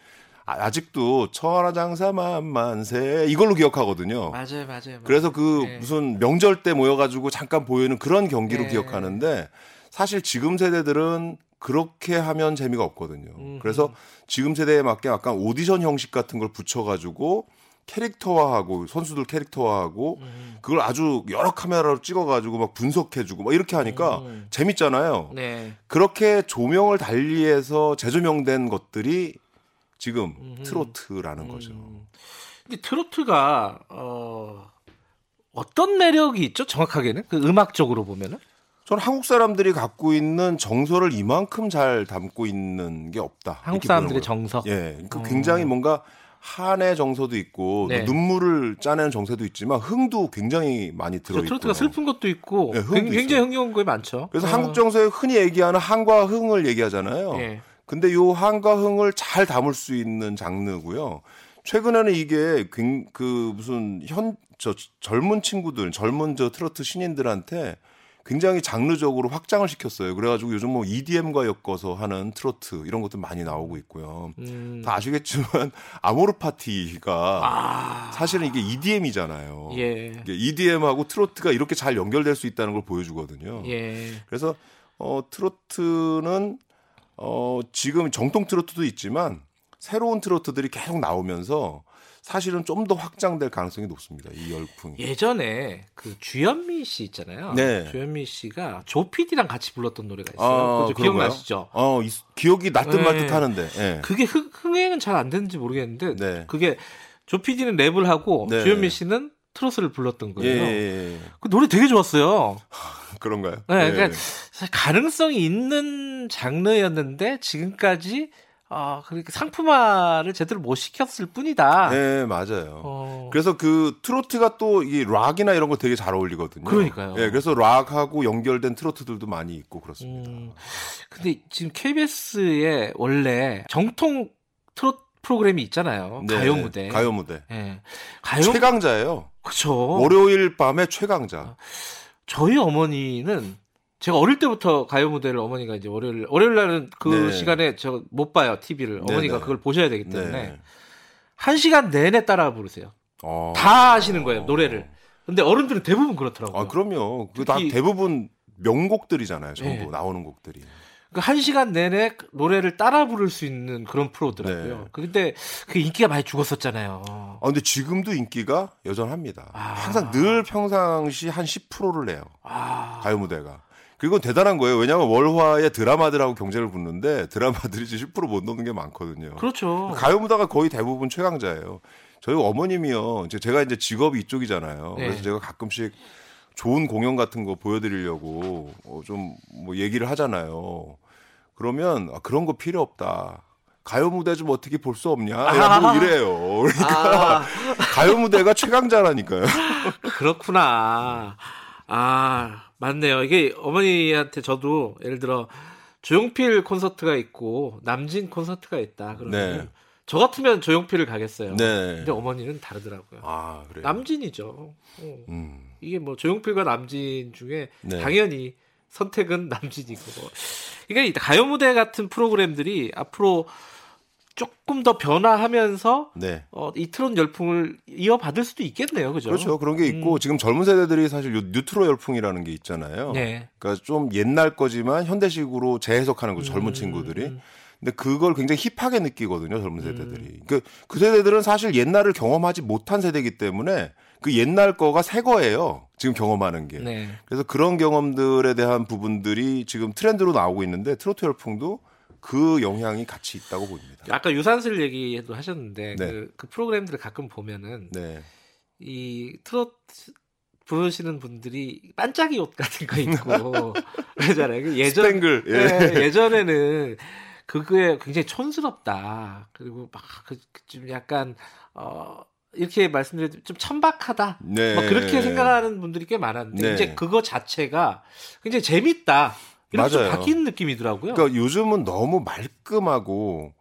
아- 아직도 천하장사 만만세 이걸로 기억하거든요. 맞아요, 맞아요. 그래서 그 네. 무슨 명절 때 모여가지고 잠깐 보이는 그런 경기로 네. 기억하는데 사실 지금 세대들은 그렇게 하면 재미가 없거든요. 음흠. 그래서 지금 세대에 맞게 약간 오디션 형식 같은 걸 붙여가지고 캐릭터화하고 선수들 캐릭터화하고 음. 그걸 아주 여러 카메라로 찍어가지고 막 분석해주고 막 이렇게 하니까 음. 재밌잖아요. 네. 그렇게 조명을 달리해서 재조명된 것들이 지금 음흠. 트로트라는 거죠. 음. 근데 트로트가 어 어떤 매력이 있죠? 정확하게는 그 음악적으로 보면은 저는 한국 사람들이 갖고 있는 정서를 이만큼 잘 담고 있는 게 없다. 한국 사람들의. 정서. 예, 그 어. 굉장히 뭔가 한의 정서도 있고 또 네. 눈물을 짜내는 정서도 있지만 흥도 굉장히 많이 들어 저 있고. 트로트가 슬픈 것도 있고 네, 굉장히, 있어요. 흥겨운 거 많죠. 그래서 어. 한국 정서에 흔히 얘기하는 한과 흥을 얘기하잖아요. 예. 근데 요 한과 흥을 잘 담을 수 있는 장르고요. 최근에는 이게 굉- 그 무슨 현 저 젊은 친구들, 젊은 저 트로트 신인들한테 굉장히 장르적으로 확장을 시켰어요. 그래가지고 요즘 뭐 EDM과 엮어서 하는 트로트 이런 것도 많이 나오고 있고요. 음. 다 아시겠지만 아모르 파티가 아. 사실은 이게 EDM이잖아요. 예. EDM하고 트로트가 이렇게 잘 연결될 수 있다는 걸 보여주거든요. 예. 그래서 어 트로트는 어 지금 정통 트로트도 있지만 새로운 트로트들이 계속 나오면서 사실은 좀 더 확장될 가능성이 높습니다. 이 열풍이. 예전에 그 주현미 씨 있잖아요. 네. 주현미 씨가 조피디랑 같이 불렀던 노래가 있어요. 아? 기억나시죠? 어, 이- 기억이 날듯 네. 말듯 하는데. 예. 그게 흥, 흥행은 잘안 됐는지 모르겠는데 네. 그게 조피디는 랩을 하고 네. 주현미 씨는 트로트를 불렀던 예, 거예요. 예, 예. 그 노래 되게 좋았어요. 그런가요? 네, 예. 그러니까 가능성이 있는 장르였는데 지금까지 아, 그러니까 상품화를 제대로 못 시켰을 뿐이다. 네, 맞아요. 어. 그래서 그 트로트가 또 이 락이나 이런 거 되게 잘 어울리거든요. 그러니까요. 예, 그래서 락하고 연결된 트로트들도 많이 있고 그렇습니다. 음, 근데 지금 KBS에 원래 정통 트롯 프로그램이 있잖아요. 네, 가요 무대. 가요 무대. 예. 가요 최강자예요. 그쵸. 월요일 밤에 최강자. 저희 어머니는 제가 어릴 때부터 가요 무대를 어머니가 이제 월요일 월요일 날은 그 네. 시간에 저못 봐요 TV를 어머니가 네, 네. 그걸 보셔야 되기 때문에 네. 한 시간 내내 따라 부르세요. 어. 다 하시는 거예요 노래를. 근데 어른들은 대부분 그렇더라고요. 아, 그럼요. 그다 특히- 대부분 명곡들이잖아요. 전부 네. 나오는 곡들이. 그한 시간 내내 노래를 따라 부를 수 있는 그런 프로더라고요. 네. 근데 그 인기가 많이 죽었었잖아요. 아, 근데 지금도 인기가 여전합니다. 아. 항상 늘 평상시 한 10%를 내요. 아, 가요 무대가. 그리고 대단한 거예요. 왜냐하면 월화의 드라마들하고 경쟁을 붙는데 드라마들이 이제 10%못 넘는 게 많거든요. 그렇죠. 가요 무대가 거의 대부분 최강자예요. 저희 어머님이요. 제가 이제 직업이 이쪽이잖아요. 네. 그래서 제가 가끔씩 좋은 공연 같은 거 보여드리려고 어, 좀뭐 얘기를 하잖아요. 그러면 아, 그런 거 필요 없다. 가요 무대 좀 어떻게 볼 수 없냐? 야, 뭐 이래요. 그러니까 아, 가요 무대가 최강자라니까요. 그렇구나. 아, 맞네요. 이게 어머니한테 저도 예를 들어 조용필 콘서트가 있고 남진 콘서트가 있다. 그러면 네. 저 같으면 조용필을 가겠어요. 네. 근데 어머니는 다르더라고요. 아 그래. 요 남진이죠. 어. 음. 이게 뭐 조용필과 남진 중에 네. 당연히 선택은 남진이고. 그러니까 이 가요 무대 같은 프로그램들이 앞으로 조금 더 변화하면서 네. 어, 이 트롯 열풍을 이어받을 수도 있겠네요. 그죠? 그렇죠. 그런 게 있고 음. 지금 젊은 세대들이 사실 요 뉴트로 열풍이라는 게 있잖아요. 네. 그러니까 좀 옛날 거지만 현대식으로 재해석하는 거죠. 젊은 음, 친구들이. 음. 근데 그걸 굉장히 힙하게 느끼거든요. 젊은 세대들이. 그, 그 세대들은 사실 옛날을 경험하지 못한 세대이기 때문에 그 옛날 거가 새 거예요. 지금 경험하는 게. 네. 그래서 그런 경험들에 대한 부분들이 지금 트렌드로 나오고 있는데 트로트 열풍도 그 영향이 같이 있다고 봅니다. 아까 유산슬 얘기도 하셨는데 네. 그, 그 프로그램들을 가끔 보면은 네. 이 트롯 부르시는 분들이 반짝이 옷 같은 거 입고 그러잖아요. 그 예전 스팽글. 예. 예, 예전에는 그게 굉장히 촌스럽다. 그리고 막좀 약간 어 이렇게 말씀드려도 좀 천박하다. 네. 뭐 그렇게 생각하는 분들이 꽤 많았는데 네. 이제 그거 자체가 굉장히 재밌다. 이렇게 맞아요. 바뀌는 느낌이더라고요. 그러니까 요즘은 너무 말끔하고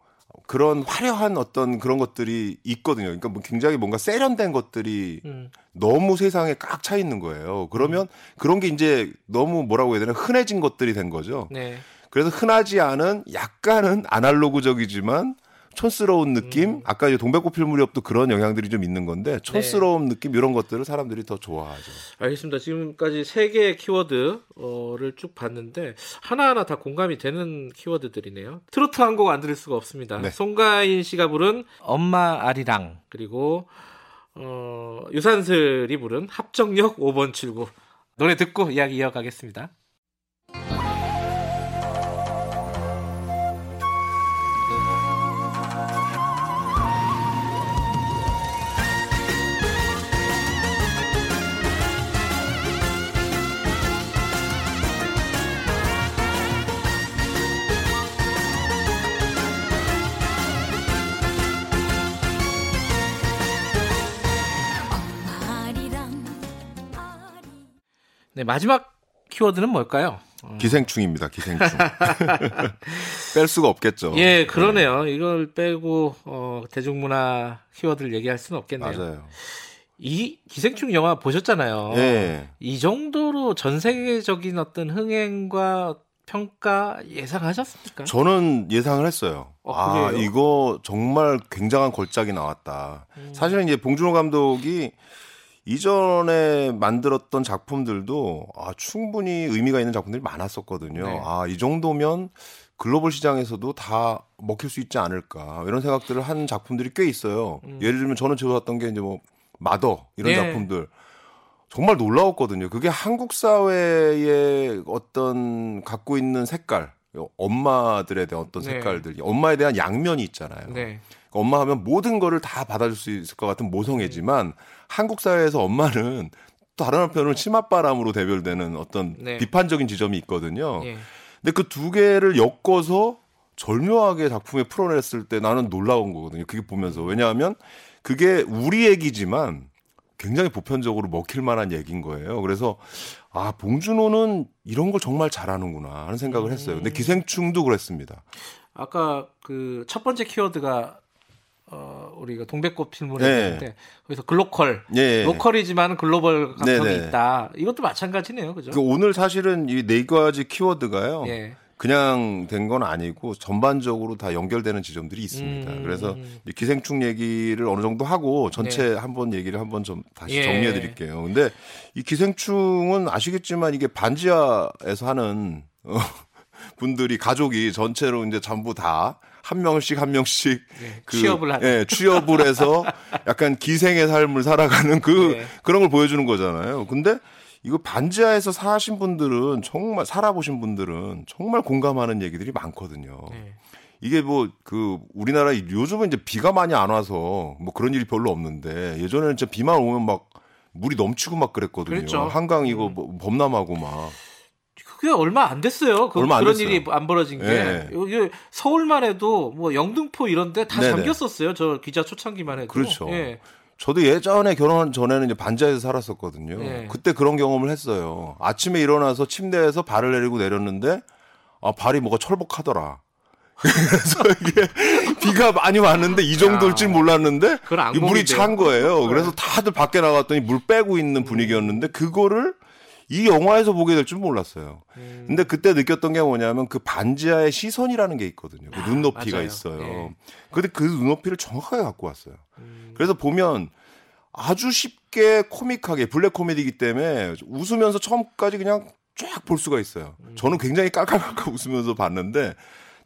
그런 화려한 어떤 그런 것들이 있거든요. 그러니까 뭐 굉장히 뭔가 세련된 것들이 음. 너무 세상에 꽉 차 있는 거예요. 그러면 그런 게 이제 너무 뭐라고 해야 되나 흔해진 것들이 된 거죠. 네. 그래서 흔하지 않은 약간은 아날로그적이지만 촌스러운 느낌. 음. 아까 이제 동백꽃필 무렵도 그런 영향들이 좀 있는 네. 건데 촌스러운 느낌 이런 것들을 사람들이 더 좋아하죠. 알겠습니다. 지금까지 세 개의 키워드를 쭉 봤는데 하나하나 다 공감이 되는 키워드들이네요. 트로트 한 곡 안 들을 수가 없습니다. 네. 송가인 씨가 부른 엄마 아리랑 그리고 어, 유산슬이 부른 합정역 5번 출구 노래 듣고 이야기 이어가겠습니다. 네 마지막 키워드는 뭘까요? 어, 기생충입니다. 기생충. 뺄 수가 없겠죠. 예, 그러네요. 이걸 빼고 어, 대중문화 키워드를 얘기할 수는 없겠네요. 맞아요. 이 기생충 영화 보셨잖아요. 예. 이 정도로 전 세계적인 어떤 흥행과 평가 예상하셨습니까? 저는 예상을 했어요. 어, 아? 이거 정말 굉장한 걸작이 나왔다. 음. 사실은 이제 봉준호 감독이 이전에 만들었던 작품들도 아, 충분히 의미가 있는 작품들이 많았었거든요. 네. 아, 이 정도면 글로벌 시장에서도 다 먹힐 수 있지 않을까. 이런 생각들을 한 작품들이 꽤 있어요. 음. 예를 들면 저는 좋았던 게 이제 뭐 마더 이런 네. 작품들. 정말 놀라웠거든요. 그게 한국 사회의 어떤 갖고 있는 색깔, 엄마들에 대한 어떤 네. 색깔들, 엄마에 대한 양면이 있잖아요. 네. 엄마 하면 모든 거를 다 받아줄 수 있을 것 같은 모성애지만 한국 사회에서 엄마는 또 다른 한편으로 치맛바람으로 대별되는 어떤 네. 비판적인 지점이 있거든요. 예. 근데 그 두 개를 엮어서 절묘하게 작품에 풀어냈을 때 나는 놀라운 거거든요. 그게 보면서 왜냐하면 그게 우리 얘기지만 굉장히 보편적으로 먹힐 만한 얘기인 거예요. 그래서 아 봉준호는 이런 걸 정말 잘하는구나 하는 생각을 했어요. 근데 기생충도 그랬습니다. 아까 그 첫 번째 키워드가 어 우리가 동백꽃 필름을 네. 했는데 거기서 글로컬, 예. 로컬이지만 글로벌 감성이 네네. 있다. 이것도 마찬가지네요, 그죠? 그 오늘 사실은 이 네 가지 키워드가요. 예. 그냥 된 건 아니고 전반적으로 다 연결되는 지점들이 있습니다. 음. 그래서 이 기생충 얘기를 어느 정도 하고 전체 한번 얘기를 한번 좀 다시 네. 예. 정리해 드릴게요. 근데 이 기생충은 아시겠지만 이게 반지하에서 하는 어, 분들이 가족이 전체로 이제 전부 다 한 명씩 한 명씩 그, 취업을 하는. 예, 취업을 해서 약간 기생의 삶을 살아가는 그 네. 그런 걸 보여주는 거잖아요. 근데 이거 반지하에서 사신 분들은 정말 살아보신 분들은 정말 공감하는 얘기들이 많거든요. 네. 이게 뭐 그 우리나라 요즘은 이제 비가 많이 안 와서 뭐 그런 일이 별로 없는데 예전에는 진짜 비만 오면 막 물이 넘치고 막 그랬거든요. 그랬죠. 한강 이거 뭐 범람하고 막. 그게 얼마 안 됐어요. 그, 얼마 안 그런 됐어요. 일이 안 벌어진 게. 예. 여기 서울만 해도 뭐 영등포 이런데 다 네네. 잠겼었어요. 저 기자 초창기만 해도. 그렇죠. 예. 저도 예전에 결혼한 전에는 이제 반지하에서 살았었거든요. 네. 그때 그런 경험을 했어요. 아침에 일어나서 침대에서 발을 내리고 내렸는데 아 발이 뭐가 철복하더라. 그래서 이게 비가 많이 왔는데 이 정도일 줄 몰랐는데. 물이 찬 거예요. 그래서 다들 밖에 나갔더니 물 빼고 있는 분위기였는데 그거를 이 영화에서 보게 될 줄 몰랐어요. 음. 근데 그때 느꼈던 게 뭐냐면 그 반지하의 시선이라는 게 있거든요. 그 눈높이가 맞아요. 있어요. 예. 근데 그 눈높이를 정확하게 갖고 왔어요. 음. 그래서 보면 아주 쉽게 코믹하게 블랙 코미디이기 때문에 웃으면서 처음까지 그냥 쫙 볼 수가 있어요. 음. 저는 굉장히 깔깔깔깔 웃으면서 봤는데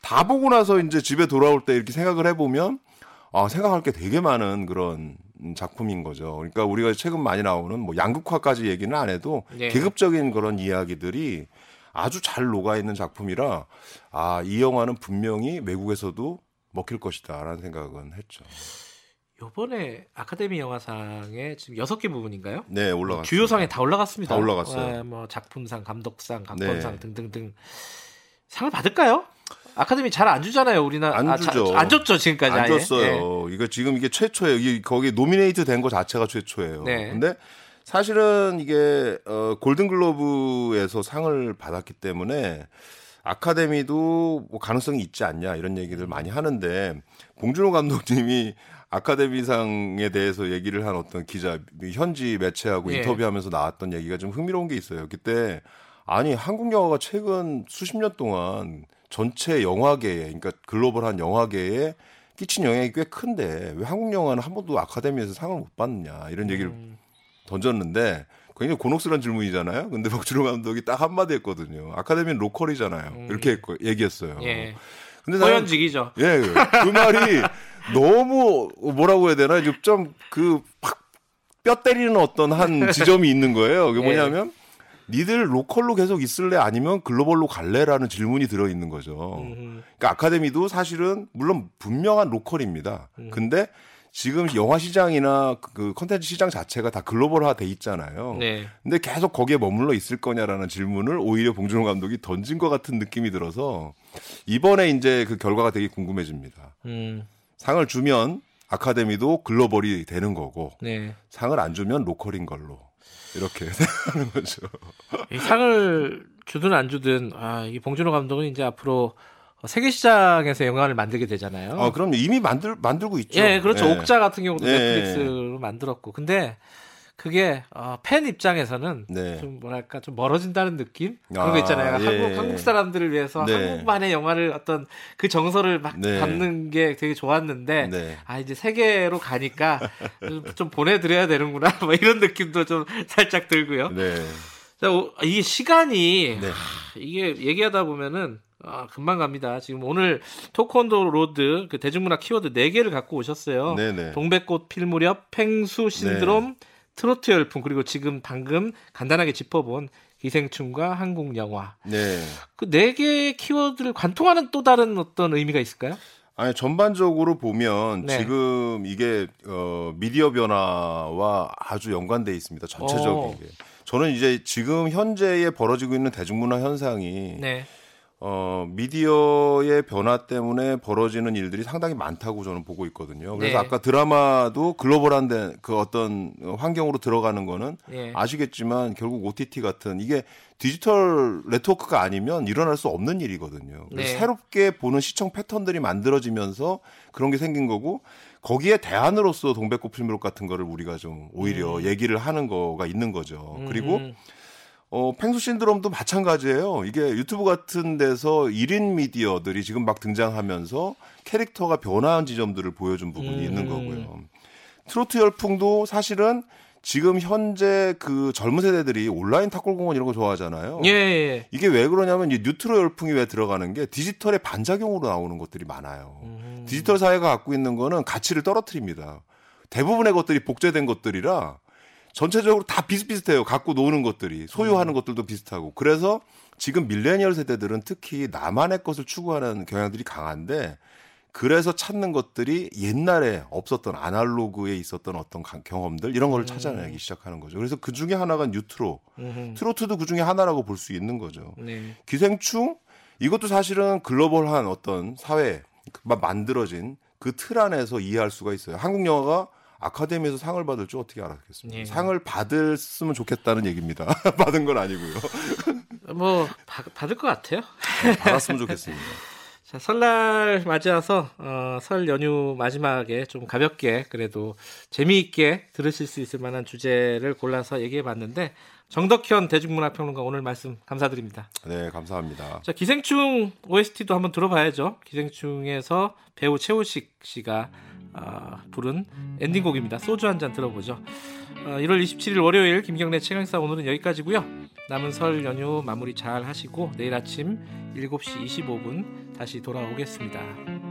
다 보고 나서 이제 집에 돌아올 때 이렇게 생각을 해보면 아 생각할 게 되게 많은 그런 작품인 거죠. 그러니까 우리가 최근 많이 나오는 뭐 양극화까지 얘기는 안 해도 네. 계급적인 그런 이야기들이 아주 잘 녹아 있는 작품이라 아 이 영화는 분명히 외국에서도 먹힐 것이다라는 생각은 했죠. 요번에 아카데미 영화상에 지금 여섯 개 부분인가요? 네 올라갔어요. 주요상에 다 올라갔습니다. 다 올라갔어요. 예, 뭐 작품상, 감독상, 각본상 네. 등등등 상을 받을까요? 아카데미 잘 안 주잖아요, 우리나라. 안 아, 주죠. 자- 안 줬죠 지금까지. 안 아예. 예. 줬어요. 이거 지금 이게 최초예요. 이게 거기 노미네이트 된 거 자체가 최초예요. 네. 근데 사실은 이게 어 골든글로브에서 상을 받았기 때문에 아카데미도 뭐 가능성이 있지 않냐 이런 얘기들 많이 하는데 봉준호 감독님이 아카데미상에 대해서 얘기를 한 어떤 기자 현지 매체하고 예. 인터뷰하면서 나왔던 얘기가 좀 흥미로운 게 있어요. 그때 아니 한국 영화가 최근 수십 년 동안 전체 영화계에 그러니까 글로벌한 영화계에 끼친 영향이 꽤 큰데 왜 한국 영화는 한 번도 아카데미에서 상을 못 받느냐 이런 얘기를 음. 던졌는데 굉장히 곤혹스러운 질문이잖아요. 근데 박준호 감독이 딱 한마디 했거든요. 아카데미는 로컬이잖아요. 이렇게 했고, 얘기했어요. 음. 예. 근데 호연직이죠. 예, 그 말이 너무 뭐라고 해야 되나 좀 그 팍 뼈 때리는 어떤 한 지점이 있는 거예요. 그게 예. 뭐냐면 니들 로컬로 계속 있을래 아니면 글로벌로 갈래라는 질문이 들어 있는 거죠. 음. 그러니까 아카데미도 사실은 물론 분명한 로컬입니다. 음. 근데 지금 영화 시장이나 그 컨텐츠 시장 자체가 다 글로벌화 돼 있잖아요. 네. 근데 계속 거기에 머물러 있을 거냐라는 질문을 오히려 봉준호 감독이 던진 것 같은 느낌이 들어서 이번에 이제 그 결과가 되게 궁금해집니다. 음. 상을 주면 아카데미도 글로벌이 되는 거고 네. 상을 안 주면 로컬인 걸로 이렇게 하는 거죠. 이 상을 주든 안 주든 아, 이 봉준호 감독은 이제 앞으로 세계 시장에서 영화를 만들게 되잖아요. 아, 그럼 이미 만들 만들고 있죠. 예, 그렇죠. 예. 옥자 같은 경우도 네. 넷플릭스로 만들었고. 근데 그게 어, 팬 입장에서는 네. 좀 뭐랄까 좀 멀어진다는 느낌 그런 아, 거 있잖아요. 예. 한국 한국 사람들을 위해서 네. 한국만의 영화를 어떤 그 정서를 막 네. 담는 게 되게 좋았는데 네. 아 이제 세계로 가니까 좀, 좀 보내드려야 되는구나 뭐 이런 느낌도 좀 살짝 들고요. 네. 자, 오, 이게 시간이 네. 하, 이게 얘기하다 보면은 아, 금방 갑니다. 지금 오늘 talk on the road 그 대중문화 키워드 4개를 갖고 오셨어요. 네네. 동백꽃 필 무렵, 펭수 신드롬, 트로트 열풍 그리고 지금 방금 간단하게 짚어본 기생충과 한국 영화. 네. 그 네 개의 키워드를 관통하는 또 다른 어떤 의미가 있을까요? 아니 전반적으로 보면 네. 지금 이게 어 미디어 변화와 아주 연관돼 있습니다. 전체적인 어. 게. 저는 이제 지금 현재에 벌어지고 있는 대중문화 현상이 네. 어, 미디어의 변화 때문에 벌어지는 일들이 상당히 많다고 저는 보고 있거든요. 그래서 네. 아까 드라마도 글로벌한 데, 그 어떤 환경으로 들어가는 거는 예. 아시겠지만 결국 OTT 같은 이게 디지털 네트워크가 아니면 일어날 수 없는 일이거든요. 그래서 네. 새롭게 보는 시청 패턴들이 만들어지면서 그런 게 생긴 거고 거기에 대안으로서 동백꽃 필미록 같은 거를 우리가 좀 오히려 얘기를 하는 거가 있는 거죠. 그리고 음. 어, 펭수 신드롬도 마찬가지예요. 이게 유튜브 같은 데서 1인 미디어들이 지금 막 등장하면서 캐릭터가 변화한 지점들을 보여준 부분이 음. 있는 거고요. 트로트 열풍도 사실은 지금 현재 그 젊은 세대들이 온라인 탁골공원 이런 거 좋아하잖아요. 예, 예. 이게 왜 그러냐면 이 뉴트로 열풍이 왜 들어가는 게 디지털의 반작용으로 나오는 것들이 많아요. 음. 디지털 사회가 갖고 있는 거는 가치를 떨어뜨립니다. 대부분의 것들이 복제된 것들이라 전체적으로 다 비슷비슷해요. 갖고 노는 것들이 소유하는 것들도 비슷하고 그래서 지금 밀레니얼 세대들은 특히 나만의 것을 추구하는 경향들이 강한데 그래서 찾는 것들이 옛날에 없었던 아날로그에 있었던 어떤 가- 경험들 이런 거를 찾아내기 시작하는 거죠. 그래서 그 중에 하나가 뉴트로. 트로트도 그 중에 하나라고 볼 수 있는 거죠. 네. 기생충 이것도 사실은 글로벌한 어떤 사회 가 만들어진 그 틀 안에서 이해할 수가 있어요. 한국 영화가 아카데미에서 상을 받을 줄 어떻게 알았겠습니까? 예. 상을 받았으면 좋겠다는 얘기입니다. 받은 건 아니고요. 뭐 받, 받을 것 같아요. 받았으면 좋겠습니다. 자, 설날 맞이해서 어, 설 연휴 마지막에 좀 가볍게 그래도 재미있게 들으실 수 있을 만한 주제를 골라서 얘기해 봤는데 정덕현 대중문화평론가 오늘 말씀 감사드립니다. 네, 감사합니다. 자, 기생충 OST도 한번 들어봐야죠. 기생충에서 배우 최우식 씨가 어, 부른 엔딩곡입니다. 소주 한 잔 들어보죠. 어, 1월 27일 월요일 김경래 최강사 오늘은 여기까지고요. 남은 설 연휴 마무리 잘 하시고 내일 아침 7시 25분 다시 돌아오겠습니다.